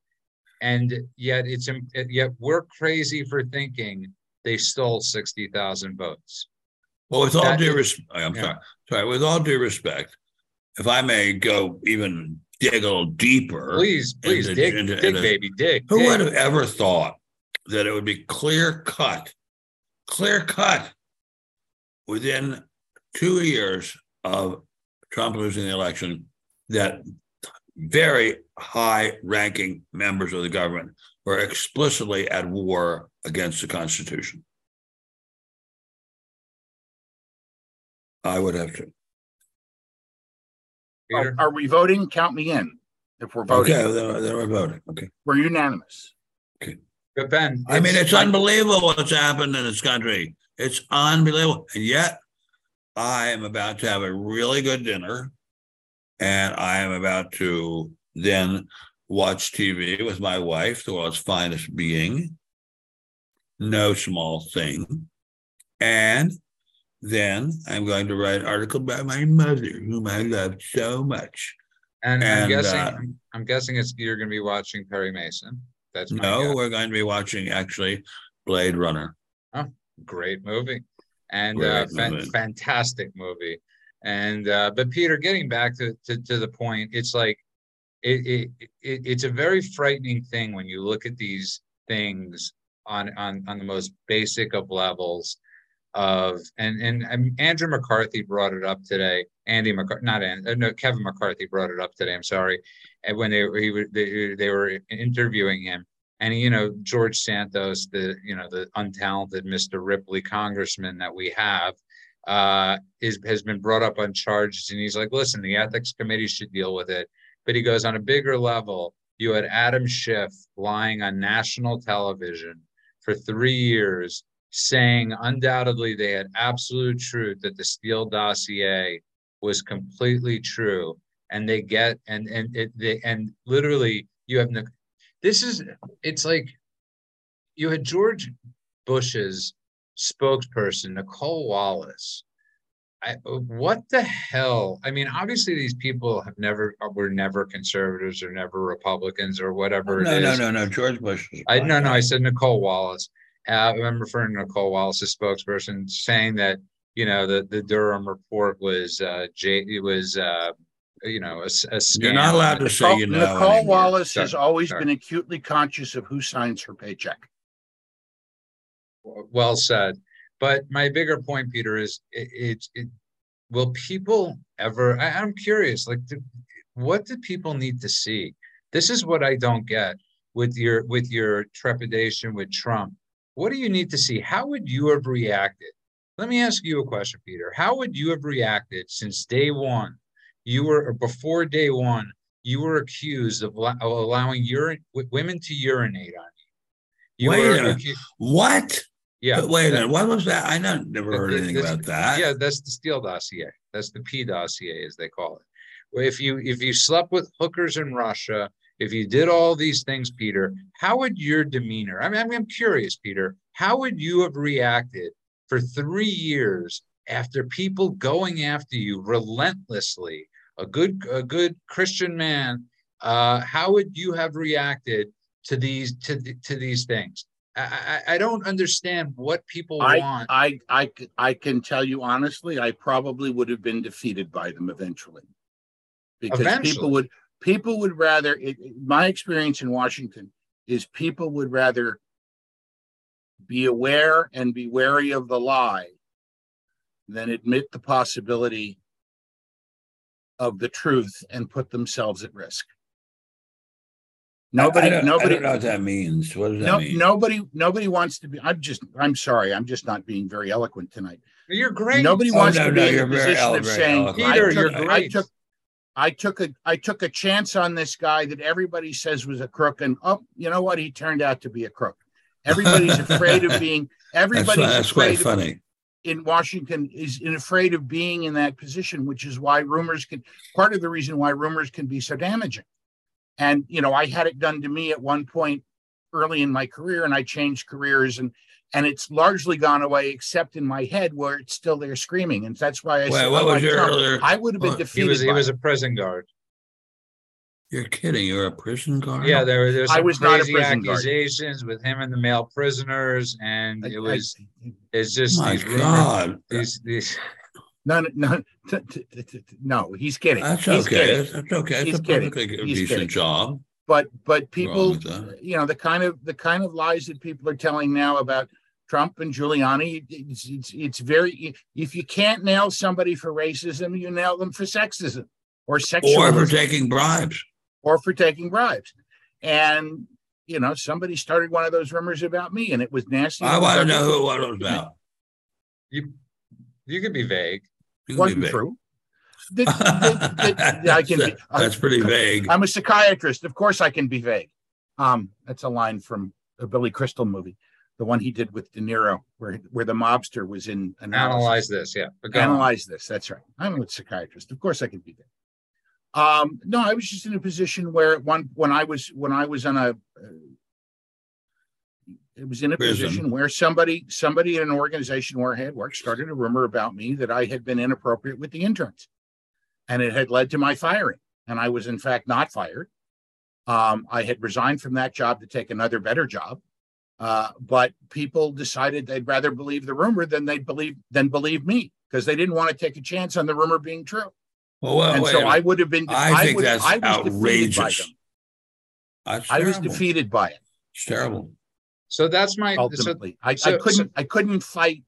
and yet it's yet we're crazy for thinking they stole 60,000 votes. Well, with all that due respect, oh, I'm yeah. sorry, sorry, with all due respect, if I may go even dig a little deeper. Please, please into, dig, into, dig, into, baby, dig. Who dig. would have ever thought that it would be clear cut clear cut within two years of Trump losing the election that very high ranking members of the government were explicitly at war against the Constitution. I would have to. Oh, are, are we voting? Count me in. If we're voting, Okay, then, then we're voting. Okay. we're unanimous. Okay. But Ben, I mean, it's I- unbelievable what's happened in this country. It's unbelievable. And yet, I am about to have a really good dinner. And I am about to then watch TV with my wife, the world's finest being. No small thing. And then I'm going to write an article about my mother, whom I love so much. and, I'm guessing uh, I'm guessing it's you're going to be watching Perry Mason. That's No, guess. we're going to be watching actually Blade Runner. Oh, great movie and uh, Great fan- movie. fantastic movie and uh but peter getting back to to, to the point it's like it, it it it's a very frightening thing when you look at these things on on on the most basic of levels of and and, and andrew mccarthy brought it up today andy mccarthy not and no kevin mccarthy brought it up today i'm sorry and when they were he, they, they were interviewing him and you know George Santos, the you know the untalented Mr. Ripley congressman that we have, uh, is has been brought up on charges, and he's like, listen, the ethics committee should deal with it. But he goes on a bigger level. You had Adam Schiff lying on national television for three years, saying undoubtedly they had absolute truth that the Steele dossier was completely true, and they get and and it they and literally you have no this is it's like you had George Bush's spokesperson, Nicole Wallace. I, what the hell? I mean, obviously these people have never were never conservatives or never Republicans or whatever No, it no, is. no, no. George Bush. was I black no no. I said Nicole Wallace. Uh, I'm referring to Nicole Wallace's spokesperson saying that you know the the Durham report was uh, J it was uh, you know a, s- a scam. You're not allowed to say Nicole, you know. Nicole anymore. Wallace has always sorry. been acutely conscious of who signs her paycheck. Well said. But my bigger point, Peter, is it, it, it will people ever? I, I'm curious. Like, do, what do people need to see? This is what I don't get with your with your trepidation with Trump. What do you need to see? How would you have reacted? Let me ask you a question, Peter. How would you have reacted since day one? You were or before day one. You were accused of, of allowing urine women to urinate on you. You Wait were a minute. accu- What? Yeah. But wait a minute. What was that? I not, never heard Th- anything this- about that. Yeah, that's the Steele dossier. That's the P dossier, as they call it. Where if you if you slept with hookers in Russia, if you did all these things, Peter, how would your demeanor? I mean, I'm, I'm curious, Peter. How would you have reacted for three years after people going after you relentlessly? A good a good Christian man. Uh, how would you have reacted to these to to these things? I, I, I don't understand what people want. I, want. I, I, I can tell you honestly, I probably would have been defeated by them eventually. Because Eventually. people would, people would rather, it- my experience in Washington is people would rather be aware and be wary of the lie than admit the possibility of the truth and put themselves at risk. Nobody, I don't, I nobody, don't know what that means. What does that no, mean? nobody, nobody wants to be. I'm just. I'm sorry. I'm just not being very eloquent tonight. You're great. Nobody Oh, wants no, to no, be in you're a position elo- of saying. I Peter, took, you're I took, I took a, I took a chance on this guy that everybody says was a crook, and oh, you know what? He turned out to be a crook. Everybody's [laughs] afraid of being. That's, Everybody's that's quite afraid of, funny. in Washington is in afraid of being in that position, which is why rumors can. Part of the reason why rumors can be so damaging. And you know, I had it done to me at one point early in my career, and I changed careers, and and it's largely gone away, except in my head where it's still there screaming, and that's why I Wait, said, what "Oh, was your earlier- I would have been oh, what- He defeated. was he was a prison guard. You're kidding. You're a prison guard. Yeah, there, there was I some was not a crazy guard. accusations with him and the male prisoners, and I- it I- was it's just My these rumors, God. these these no, no, t- t- t- t- no, he's kidding. That's He's okay. kidding. That's, that's okay. It's He's a kidding. perfectly He's decent kidding. job. but but people you know the kind of the kind of lies that people are telling now about Trump and Giuliani. It's, it's, it's very, if you can't nail somebody for racism, you nail them for sexism or sexual or for taking bribes or for taking bribes. And, you know, somebody started one of those rumors about me and it was nasty. I want to know who it was about. You, you could be vague. It wasn't vague. true. [laughs] I can be, that's pretty vague. I'm a psychiatrist. Of course, I can be vague. Um, that's a line from a Billy Crystal movie the one he did with De Niro, where where the mobster was in analysis. analyze this. Yeah, analyze on. this. That's right. I'm a psychiatrist. Of course, I can be there. Um, no, I was just in a position where one when I was when I was on a uh, it was in a Prison. position where somebody somebody in an organization where I had worked started a rumor about me that I had been inappropriate with the interns, and it had led to my firing. And I was in fact not fired. Um, I had resigned from that job to take another better job uh, but people decided they'd rather believe the rumor than they'd believe than believe me because they didn't want to take a chance on the rumor being true. Well, well and so I would have been. I, I think would, that's I was outrageous. I was defeated by it. It's terrible. So that's my ultimately. So, I, so, I couldn't. So, I couldn't fight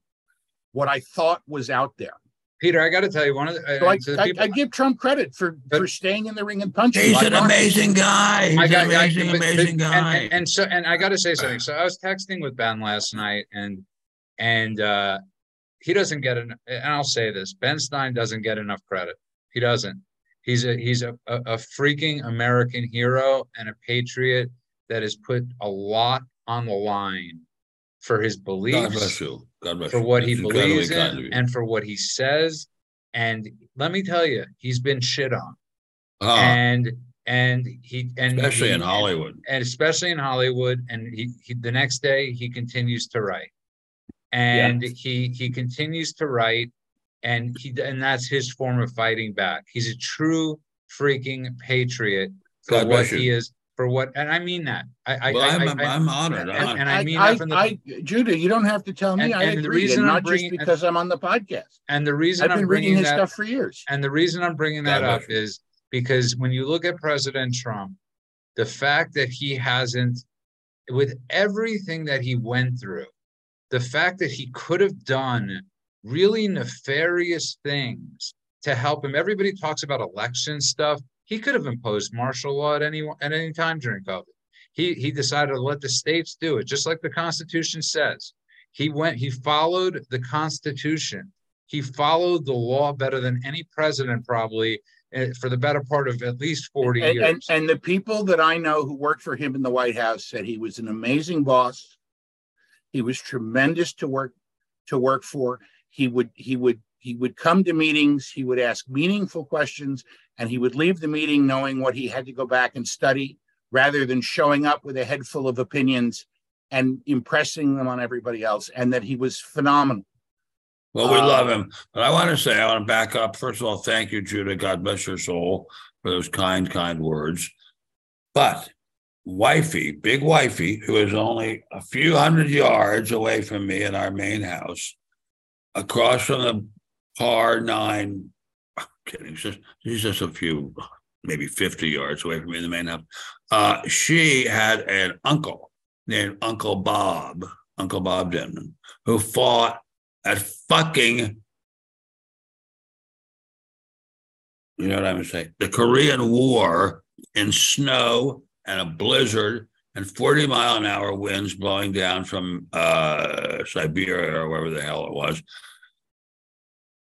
what I thought was out there. Peter, I got to tell you, one of the, so I, the people, I, I, give Trump credit for but, for staying in the ring and punching. He's an amazing guy. He's got, an amazing, amazing but, guy. And, and, and, so, and I got to say something. So I was texting with Ben last night, and and uh, he doesn't get an. And I'll say this: Ben Stein doesn't get enough credit. He doesn't. He's a he's a, a, a freaking American hero and a patriot that has put a lot on the line for his beliefs. God bless you. God bless for what he believes in and for what he says. And let me tell you, he's been shit on. Uh, and and he and especially he, in Hollywood. And especially in Hollywood. And he, he the next day he continues to write. And he he continues to write and he and that's his form of fighting back. He's a true freaking patriot for God what he is for what, and I mean that. I, well, I, I'm, I, I'm honored. And, and I mean I, that from the, I, Judah, you don't have to tell me. And, I and agree, the reason and not bringing, just because I'm on the podcast. And the reason I've been I'm reading his that, stuff for years. And the reason I'm bringing that God up is because when you look at President Trump, the fact that he hasn't, with everything that he went through, the fact that he could have done really nefarious things to help him. Everybody talks about election stuff. He could have imposed martial law at any at any time during COVID. He he decided to let the states do it, just like the Constitution says. He went. He followed the Constitution. He followed the law better than any president probably eh, for the better part of at least 40 and, years. And, and the people that I know who worked for him in the White House said he was an amazing boss. He was tremendous to work to work for. He would he would he would come to meetings, he would ask meaningful questions, and he would leave the meeting knowing what he had to go back and study rather than showing up with a head full of opinions and impressing them on everybody else, and that he was phenomenal. Well, we uh, love him. But I want to say, I want to back up. First of all, thank you, Judah. God bless your soul for those kind, kind words. But wifey, big wifey, who is only a few hundred yards away from me in our main house, across from the par nine kidding. She's just, just a few, maybe 50 yards away from me in the main house. Uh, she had an uncle named Uncle Bob, Uncle Bob Denman, who fought at fucking, you know what I'm going to say, the Korean War in snow and a blizzard and 40 mile an hour winds blowing down from uh, Siberia or wherever the hell it was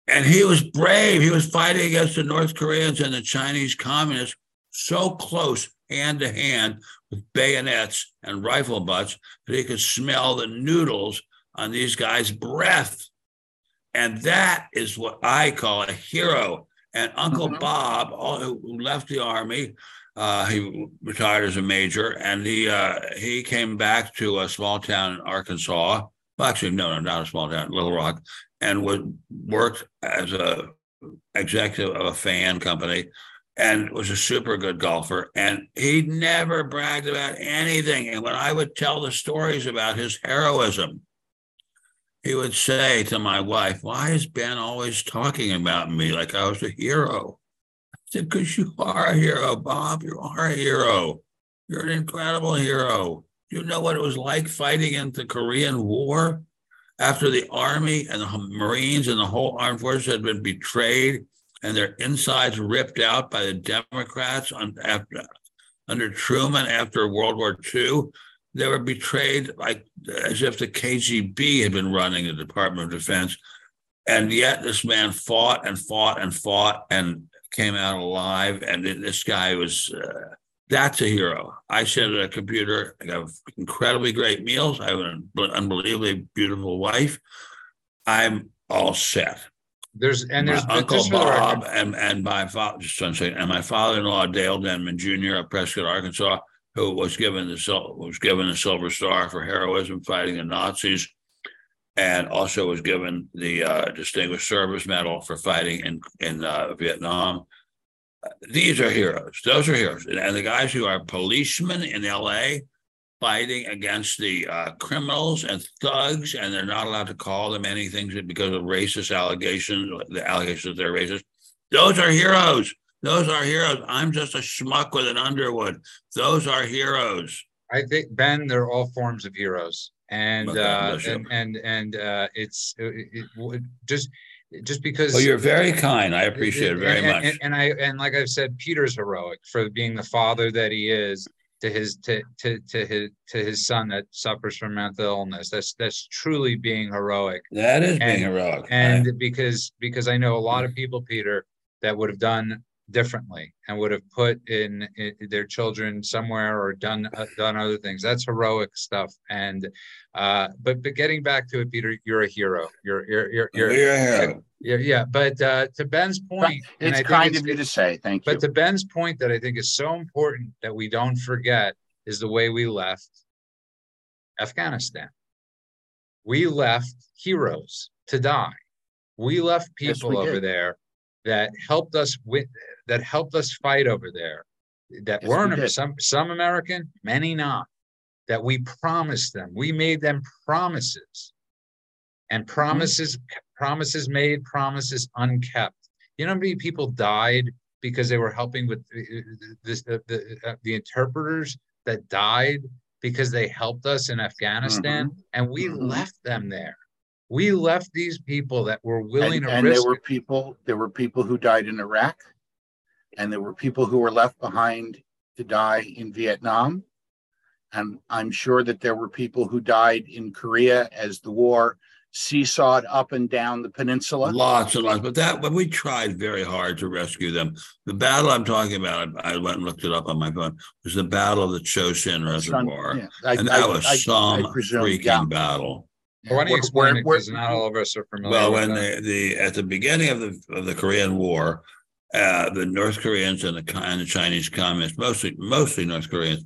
and he was brave. He was fighting against the North Koreans and the Chinese communists so close, hand to hand, with bayonets and rifle butts that he could smell the noodles on these guys' breath. And that is what I call a hero. And Uncle mm-hmm. Bob, who left the army, uh, he retired as a major, and he uh, he came back to a small town in Arkansas. Well, actually, no, no, not a small town, Little Rock, and would worked as a executive of a fan company and was a super good golfer. And he never bragged about anything. And when I would tell the stories about his heroism, he would say to my wife, Why is Ben always talking about me like I was a hero? I said, Because you are a hero, Bob. You are a hero. You're an incredible hero. You know what it was like fighting in the Korean War? after the Army and the Marines and the whole armed forces had been betrayed and their insides ripped out by the Democrats on, after, under Truman after World War II. They were betrayed like as if the KGB had been running the Department of Defense. And yet this man fought and fought and fought and came out alive. And this guy was, uh, that's a hero. I sit at a computer, I have incredibly great meals. I have an unbelievably beautiful wife. I'm all set. There's and there's my Uncle Bob and, and my father just and my father-in-law Dale Denman Jr. of Prescott, Arkansas, who was given the was given the Silver Star for heroism fighting the Nazis and also was given the uh, Distinguished Service Medal for fighting in in uh, Vietnam. These are heroes. Those are heroes, and the guys who are policemen in L.A. fighting against the uh, criminals and thugs, and they're not allowed to call them anything because of racist allegations. The allegations they're racist. Those are heroes. Those are heroes. I'm just a schmuck with an Underwood. Those are heroes. I think Ben, they're all forms of heroes and uh, and and and uh, it's it, it, just just because. Well, you're very kind. I appreciate it very and, much. And, and, I and like I've said, Peter's heroic for being the father that he is to his to to to his to his son that suffers from mental illness. That's that's truly being heroic. That is being heroic. And because because I know a lot of people, Peter, that would have done differently and would have put in, in their children somewhere or done uh, done other things. That's heroic stuff. And uh, but but getting back to it, Peter, you're a hero. You're you're you're, you're, you're a hero. Yeah, yeah. But uh, to Ben's point, it's kind it's, of you to say. Thank you. But to Ben's point, that I think is so important that we don't forget is the way we left Afghanistan. We left heroes to die. We left people yes, we over did. there that helped us with that helped us fight over there that yes, weren't we some some American, many not. That we promised them, we made them promises, and mm-hmm. promises mm-hmm. promises made, promises unkept. You know how many people died because they were helping with this the the, uh, the interpreters that died because they helped us in Afghanistan, mm-hmm. and we mm-hmm. left them there. We left these people that were willing and, to and risk. there were people. There were people who died in Iraq and there were people who were left behind to die in Vietnam. And I'm sure that there were people who died in Korea as the war seesawed up and down the peninsula. Lots and lots, but that but we tried very hard to rescue them. The battle I'm talking about, I went and looked it up on my phone, was the Battle of the Chosin Reservoir, yeah. I, and that I, was I, some freaking yeah. battle. Well, why don't you explain it? Because not all of us are familiar. Well, when the, the at the beginning of the of the Korean War, uh, the North Koreans and the, and the Chinese communists, mostly mostly North Koreans,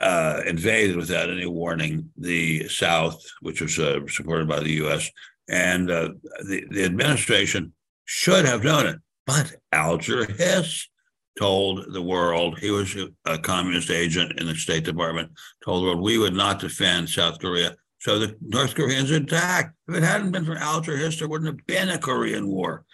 uh, invaded without any warning the South, which was uh, supported by the U.S. And uh, the the administration should have known it, but Alger Hiss told the world he was a communist agent in the State Department. Told the world we would not defend South Korea. So the North Koreans attacked. If it hadn't been for Alger Hiss, there wouldn't have been a Korean War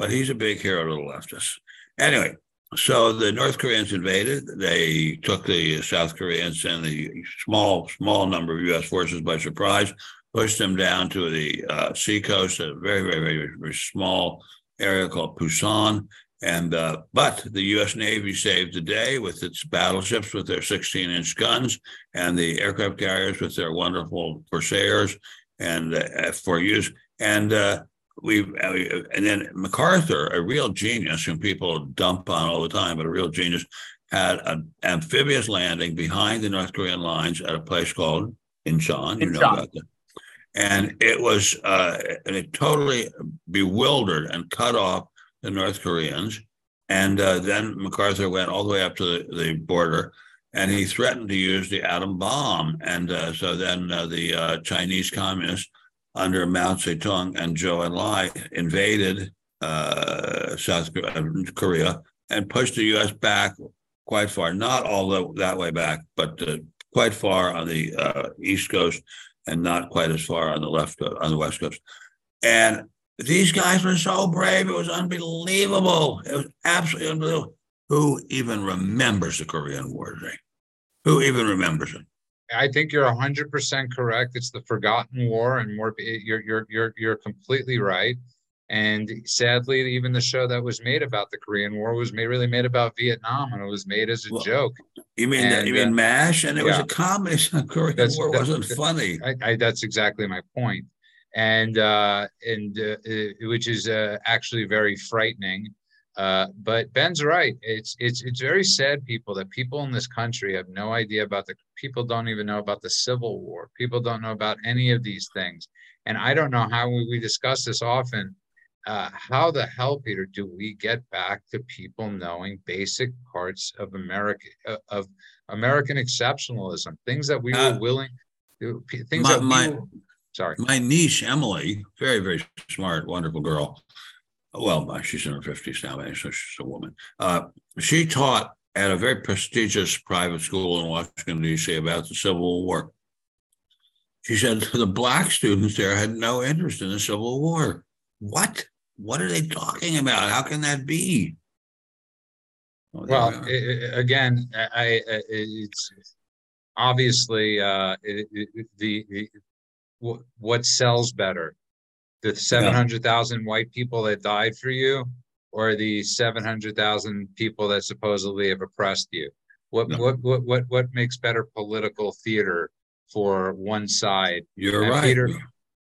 but he's a big hero to the leftists. Anyway, so the North Koreans invaded. They took the South Koreans and the small, small number of U.S. forces by surprise, pushed them down to the uh, seacoast, a very, very, very, very small area called Pusan. And uh, but the U.S. Navy saved the day with its battleships with their 16-inch guns and the aircraft carriers with their wonderful Corsairs and uh, for use. And uh, we and then MacArthur, a real genius whom people dump on all the time, but a real genius, had an amphibious landing behind the North Korean lines at a place called Incheon. You know about that. And it was uh, and it totally bewildered and cut off the North Koreans. And uh, then MacArthur went all the way up to the, the, border, and he threatened to use the atom bomb. And uh, so then uh, the uh, Chinese communists under Mao Zedong and Zhou Enlai invaded uh, South uh, Korea and pushed the U.S. back quite far, not all the, that way back, but quite far on the East Coast and not quite as far on the left on the West Coast. And these guys were so brave; it was unbelievable. It was absolutely unbelievable. Who even remembers the Korean War? Thing? Who even remembers it? I think you're hundred percent correct. It's the forgotten war, and more. You're you're you're you're completely right. And sadly, even the show that was made about the Korean War was made, really made about Vietnam, and it was made as a well, joke. You mean and, you mean uh, Mash? And it yeah. was a comedy. [laughs] Korean that's, War wasn't funny. I, I, that's exactly my point, and uh, and uh, which is uh, actually very frightening. Uh, but Ben's right. It's it's it's very sad, people, that people in this country have no idea about the. People don't even know about the Civil War. People don't know about any of these things, and I don't know how we, we discuss this often uh, how the hell, Peter, do we get back to people knowing basic parts of America uh, of American exceptionalism, things that we were willing, things my, that we were, sorry, my niece Emily, very very smart, wonderful girl. Well, she's in her fifties now, so she's a woman. Uh, she taught at a very prestigious private school in Washington D.C. about the Civil War. She said [laughs] the black students there had no interest in the Civil War. What? What are they talking about? How can that be? Oh, well, it, again, I, I, it's obviously uh, it, it, the, the what sells better, the seven hundred thousand white people that died for you, or the seven hundred thousand people that supposedly have oppressed you. What no. what what what what makes better political theater for one side? You're and right, Peter.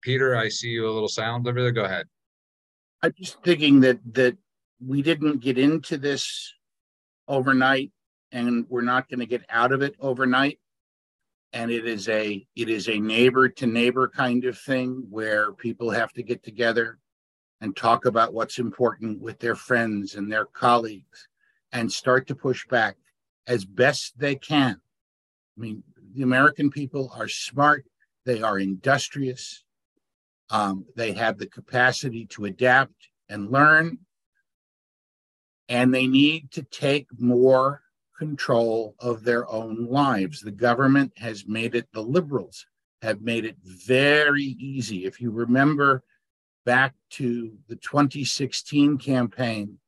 Peter, I see you a little silent over there. Go ahead. I'm just thinking that that we didn't get into this overnight, and we're not going to get out of it overnight. And it is a it is a neighbor to neighbor kind of thing where people have to get together and talk about what's important with their friends and their colleagues and start to push back as best they can. I mean, the American people are smart, they are industrious, um, they have the capacity to adapt and learn, and they need to take more control of their own lives. The government has made it, the liberals have made it very easy. If you remember back to the 2016 campaign,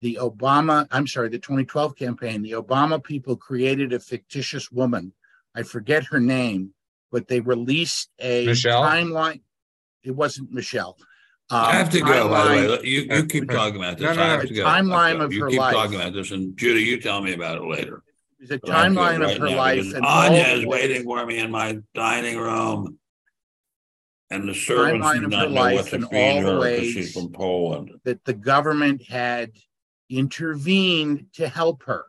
the Obama, I'm sorry, the 2012 campaign, the Obama people created a fictitious woman. I forget her name, but they released a Michelle? timeline it wasn't Michelle. Um, I have to go. By the way, you, you keep talking about this. No, no, I have to go. Timeline of you her keep life. talking about this, and Judy, you tell me about it later. It's a timeline right of her life. And Anya is waiting for me in my dining room, and the servants do not know what to feed her because she's from Poland. That the government had intervened to help her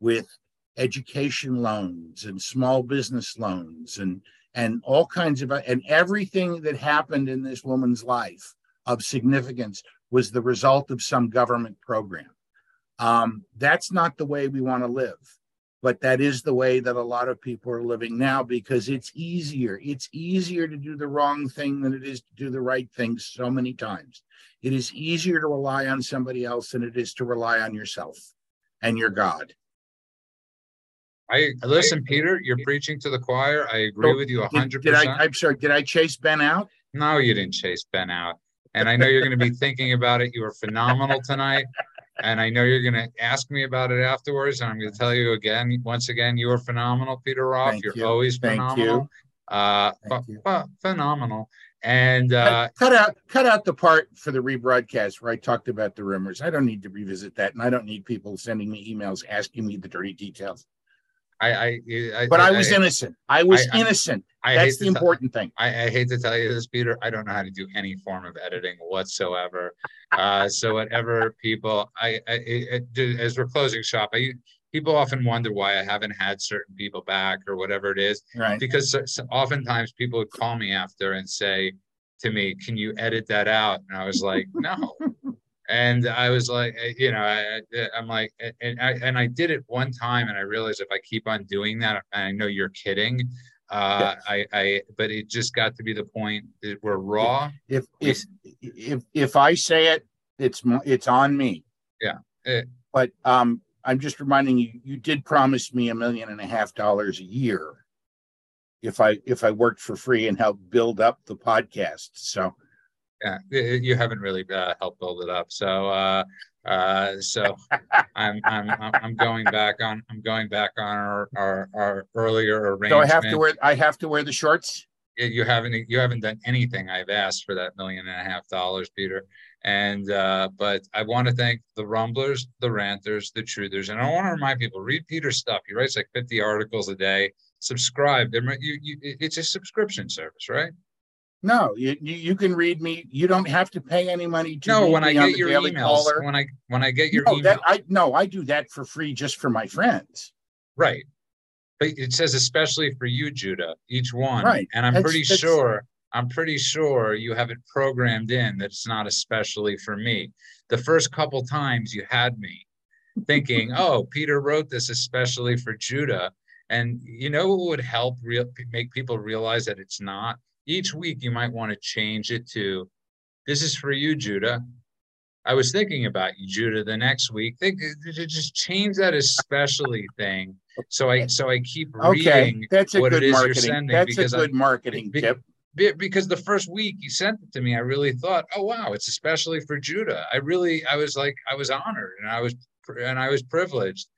with education loans and small business loans and and all kinds of and everything that happened in this woman's life of significance was the result of some government program. Um, that's not the way we want to live, but that is the way that a lot of people are living now because it's easier. It's easier to do the wrong thing than it is to do the right thing so many times. It is easier to rely on somebody else than it is to rely on yourself and your God. I listen, Peter. You're preaching to the choir. I agree with you hundred percent. I'm sorry. Did I chase Ben out? No, you didn't chase Ben out. And I know you're going to be thinking about it. You were phenomenal tonight, and I know you're going to ask me about it afterwards. And I'm going to tell you again, once again, you were phenomenal, Peter Roff. Thank you're you. always Thank phenomenal. You. Uh, phenomenal. And uh, cut out cut out the part for the rebroadcast where I talked about the rumors. I don't need to revisit that, and I don't need people sending me emails asking me the dirty details. I, I, I but I, I was innocent. I was innocent. That's the important thing. I, hate to tell you this, Peter. I don't know how to do any form of editing whatsoever. uh, so whatever people, I, I, as we're closing shop, I people often wonder why I haven't had certain people back or whatever it is. Right. Because oftentimes people would call me after and say to me, "Can you edit that out?" And I was like, "No." [laughs] and I was like, eh, you know, I, am like, and I and I did it one time, and I realized if I keep on doing that, I know you're kidding. Uh. I, I, but it just got to be the point that we're raw. If if if if I say it, it's it's on me. Yeah. It, eh. but um, I'm just reminding you, you did promise me a million and a half dollars a year if I if I worked for free and helped build up the podcast. So yeah, you haven't really uh, helped build it up. So uh, Uh, so [laughs] I'm, I'm I'm going back on I'm going back on our our, our earlier arrangement. So I have to wear I have to wear the shorts. You haven't you haven't done anything I've asked for that million and a half dollars, Peter. And uh, but I want to thank the Rumblers, the Ranters, the Truthers, and I want to remind people: read Peter's stuff. He writes like 50 articles a day. Subscribe. You, you, it's a subscription service, right? No, you, you can read me. You don't have to pay any money to. No, when I get your emails, Caller. when I when I get your no, email, that, I no, I do that for free just for my friends. Right, but it says especially for you, Judah, each one. Right, and I'm that's, pretty that's, sure I'm pretty sure you have it programmed in that it's not especially for me. The first couple times you had me thinking, [laughs] "Oh, Peter wrote this especially for Judah," and you know what would help real make people realize that it's not each week you might want to change it to this is for you judah. I was thinking about you judah the next week. Think uh, just change that especially thing so i so i keep reading okay that's a good marketing. that's a good I, marketing be, tip. because the first week you sent it to me i really thought oh wow it's especially for judah. I really i was like i was honored and i was and i was privileged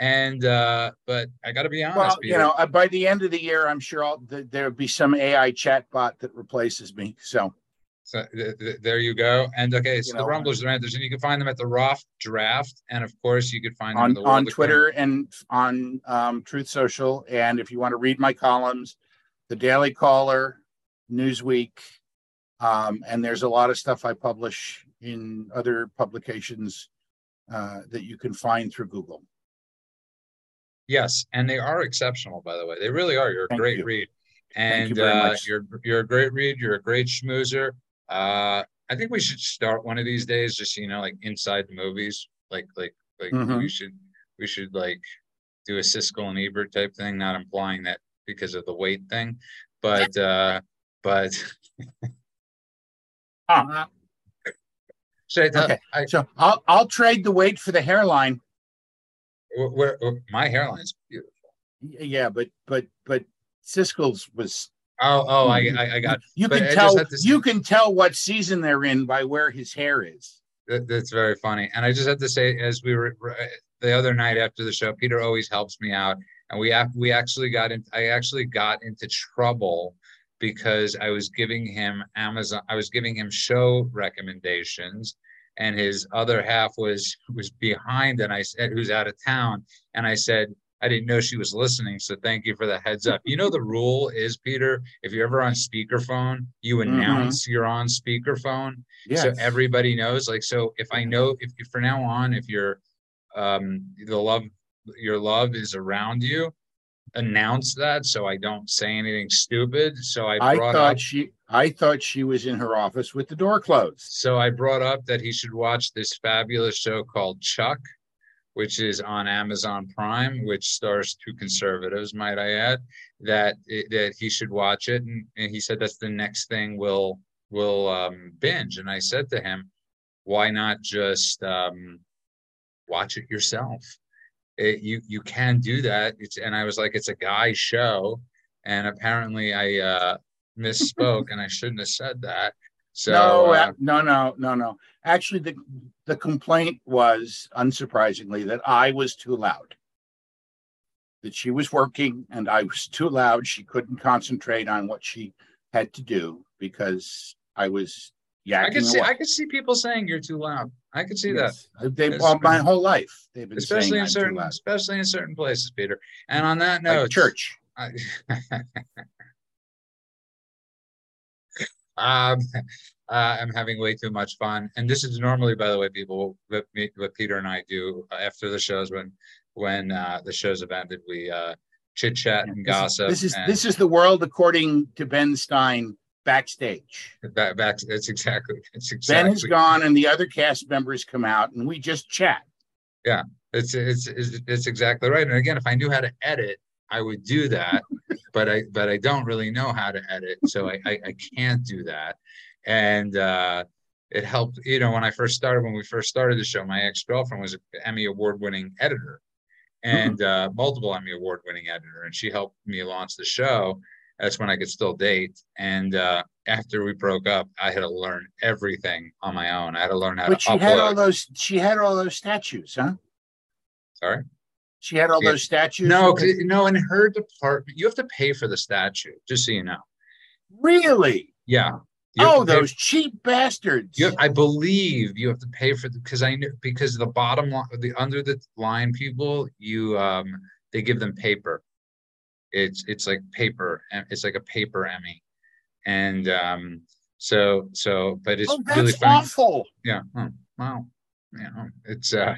and uh, but I got to be honest. Well, Peter. you know, uh, by the end of the year, I'm sure th- there'll be some AI chatbot that replaces me. So, so th- th- there you go. And okay, so you the know, Rumblers, the Ranters, and you can find them at the Roff Draft, and of course, you could find them on on Twitter and on um, Truth Social. And if you want to read my columns, the Daily Caller, Newsweek, um, and there's a lot of stuff I publish in other publications uh, that you can find through Google. Yes, and they are exceptional, by the way. They really are. You're a Thank great you. read, and you uh, you're you're a great read. You're a great schmoozer. Uh, I think we should start one of these days, just you know, like inside the movies, like like like mm-hmm. we should we should like do a Siskel and Ebert type thing. Not implying that because of the weight thing, but uh, but. uh-huh. So, [laughs] okay. I, so I'll I'll trade the weight for the hairline where, where my hairline's beautiful. Yeah, but but but Siskel's was. Oh, oh, I, mm-hmm. I, I got. You can tell. You can tell what season they're in by where his hair is. That, that's very funny, and I just have to say, as we were uh, the other night after the show, Peter always helps me out, and we we actually got in. I actually got into trouble because I was giving him Amazon. I was giving him show recommendations and his other half was was behind and i said who's out of town and i said i didn't know she was listening so thank you for the heads up you know the rule is peter if you're ever on speakerphone you mm-hmm. announce mm-hmm. you're on speakerphone yes. so everybody knows like so if i know if, if for now on if you're um the love your love is around you announce that so I don't say anything stupid. So I I thought up, she I thought she was in her office with the door closed. So I brought up that he should watch this fabulous show called Chuck, which is on Amazon Prime, which stars two conservatives, might I add, that that he should watch it. And, and he said that's the next thing we'll we'll um, binge. And I said to him, why not just um, watch it yourself? it, you you can do that. It's and I was like, it's a guy show, and apparently I uh, misspoke and I shouldn't have said that. So no, uh, no, no, no, no. Actually, the the complaint was unsurprisingly that I was too loud. That she was working and I was too loud. She couldn't concentrate on what she had to do because I was yeah, I could see. I can see people saying you're too loud. I could see yes. that. They've well, my whole life. They've been especially in certain, especially in certain places, Peter. And on that note, like church. I, [laughs] um, [laughs] uh, I'm having way too much fun, and this is normally, by the way, people what, what Peter and I do after the shows when when uh, the shows have ended, we uh, chit chat and this gossip. Is, this is this is the world according to Ben Stein backstage. Back, back. That's exactly. That's exactly. Ben is gone, and the other cast members come out, and we just chat. Yeah, it's it's it's, it's exactly right. And again, if I knew how to edit, I would do that. but I but I don't really know how to edit, so I I, I can't do that. And uh, it helped. You know, when I first started, when we first started the show, my ex girlfriend was an Emmy award winning editor, and mm-hmm. uh, multiple Emmy award winning editor, and she helped me launch the show that's when I could still date. And uh, after we broke up, I had to learn everything on my own. I had to learn how But to she upload. had all those. She had all those statues, huh? Sorry. She had all Yeah. those statues. No, no. In her department, you have to pay for the statue. Just so you know. really. Yeah. You Oh, those cheap bastards. You, I believe you have to pay for because I knew because the bottom line, the under the line people, you um, they give them paper. It's it's like paper, and it's like a paper Emmy, and um, so so, but it's oh, that's really funny. awful. Yeah. Oh, wow. Yeah. it's uh,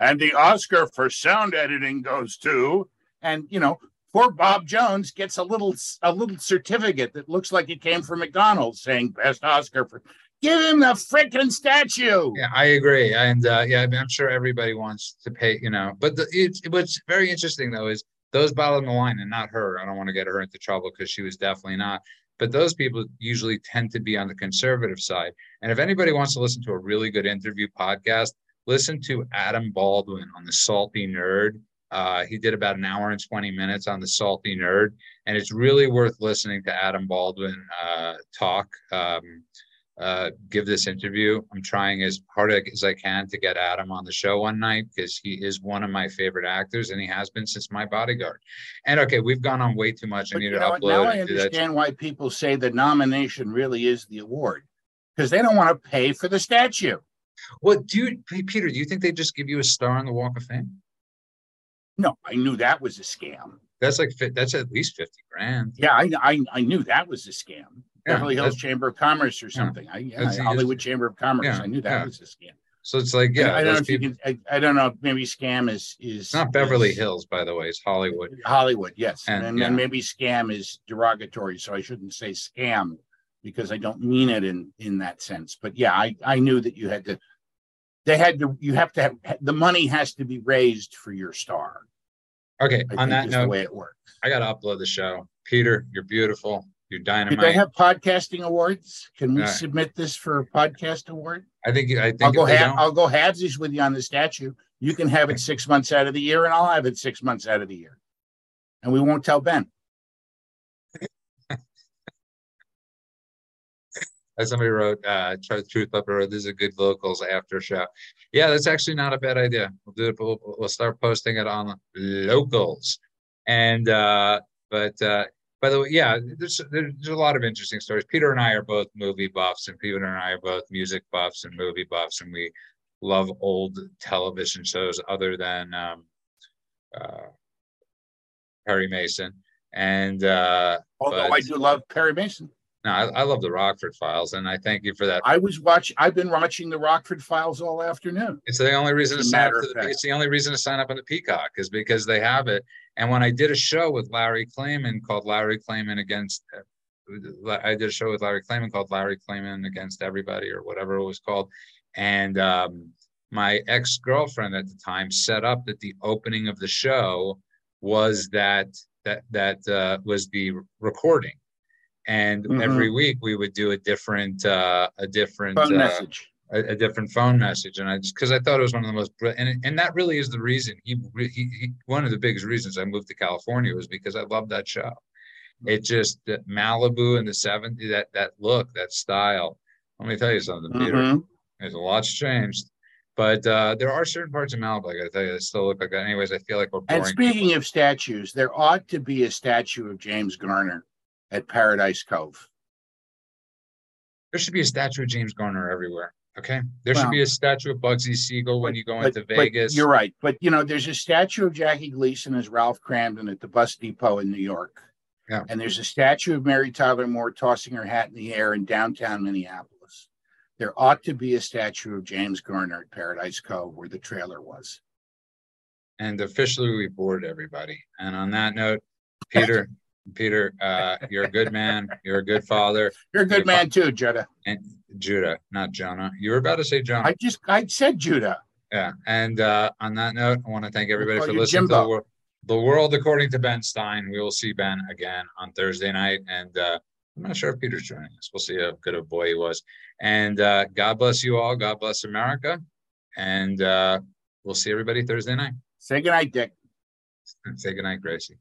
And the Oscar for sound editing goes to, and you know, poor Bob Jones gets a little a little certificate that looks like it came from McDonald's saying best Oscar for. Give him the freaking statue. yeah, I agree, and uh, yeah, I I'm sure everybody wants to pay, you know, but the, it's what's very interesting though is those bottom the line and not her. I don't want to get her into trouble because she was definitely not. But those people usually tend to be on the conservative side. And if anybody wants to listen to a really good interview podcast, listen to Adam Baldwin on the Salty Nerd. Uh, he did about an hour and 20 minutes on the Salty Nerd, and it's really worth listening to Adam Baldwin uh, talk. Um, uh, give this interview. I'm trying as hard as I can to get Adam on the show one night because he is one of my favorite actors and he has been since my bodyguard. And okay, we've gone on way too much. I But need to know upload Now I understand why people say the nomination really is the award because they don't want to pay for the statue. What do you, hey, Peter? Do you think they just give you a star on the Walk of Fame? No, I knew that was a scam. That's like that's at least fifty grand. Yeah, I I, I knew that was a scam. Yeah, Beverly Hills Chamber of Commerce or something. I, yeah, Hollywood Chamber of Commerce. Yeah, I knew that yeah. was a scam. So it's like Yeah, yeah, I don't know if you can. I, I don't know. Maybe scam is is not Beverly is Hills, by the way. It's Hollywood. Hollywood, yes, And, and, yeah. then maybe scam is derogatory, so I shouldn't say scam because I don't mean it in in that sense. But yeah, I I knew that you had to. They had to. You have to have the money has to be raised for your star. Okay, I on that that is the note, way it works. I gotta upload the show. Peter, you're beautiful. You're dynamite Do they have podcasting awards? Can we Uh, submit this for a podcast award? I think I think I'll go half. I'll go halvesies with you on the statue. You can have it six months out of the year, and I'll have it six months out of the year, and we won't tell Ben. As somebody wrote, uh, Truth Truth Pepper wrote, this is a good locals after show. Yeah, that's actually not a bad idea. We'll do it. We'll, we'll start posting it on locals. And, uh, but, uh, by the way, yeah, there's, there's a lot of interesting stories. Peter and I are both movie buffs, and Peter and I are both music buffs and movie buffs, and we love old television shows other than, um, uh, Perry Mason. And, uh, Although But- I do love Perry Mason. No, I, I love the Rockford Files, and I thank you for that. I was watching. I've been watching the Rockford Files all afternoon. It's the only reason to sign up matter to of the, it's the only reason to sign up on the Peacock is because they have it. And when I did a show with Larry Klayman called Larry Klayman against, uh, I did a show with Larry Klayman called Larry Klayman against everybody or whatever it was called. And um, my ex girlfriend at the time set up that the opening of the show was that that that uh, was the recording. And Mhm. every week we would do a different uh, a different Phone uh, message. a, a different phone message, and I just because I thought it was one of the most and and that really is the reason he, he he one of the biggest reasons I moved to California was because I loved that show. It just that Malibu in the '70s that that look that style. Let me tell you something, Peter. Mhm. There's a lot's changed, but uh, there are certain parts of Malibu I got to tell you that still look like that. Anyways, I feel like we're boring. And speaking of statues, there ought to be a statue of James Garner at Paradise Cove. there should be a statue of James Garner everywhere. Okay, there should be a statue of Bugsy Siegel when you go But- into but Vegas. you're right. But you know, there's a statue of Jackie Gleason as Ralph Kramden at the bus depot in New York. Yeah. And there's a statue of Mary Tyler Moore tossing her hat in the air in downtown Minneapolis. There ought to be a statue of James Garner at Paradise Cove where the trailer was. And officially, we bored everybody. And on that note, Peter, [laughs] Peter, uh, you're a good man. You're a good father. [laughs] You're a good Yeah, man too, Judah. And Judah, not Jonah. You were about to say Jonah. I just I said Judah. yeah. And uh, on that note, I want to thank everybody for listening to the, Jimbo. wor- the world according to Ben Stein. We will see Ben again on Thursday night. And uh, I'm not sure if Peter's joining us. We'll see how good a boy he was. And uh, God bless you all. God bless America. And uh, we'll see everybody Thursday night. Say goodnight, Dick. Say goodnight, Gracie.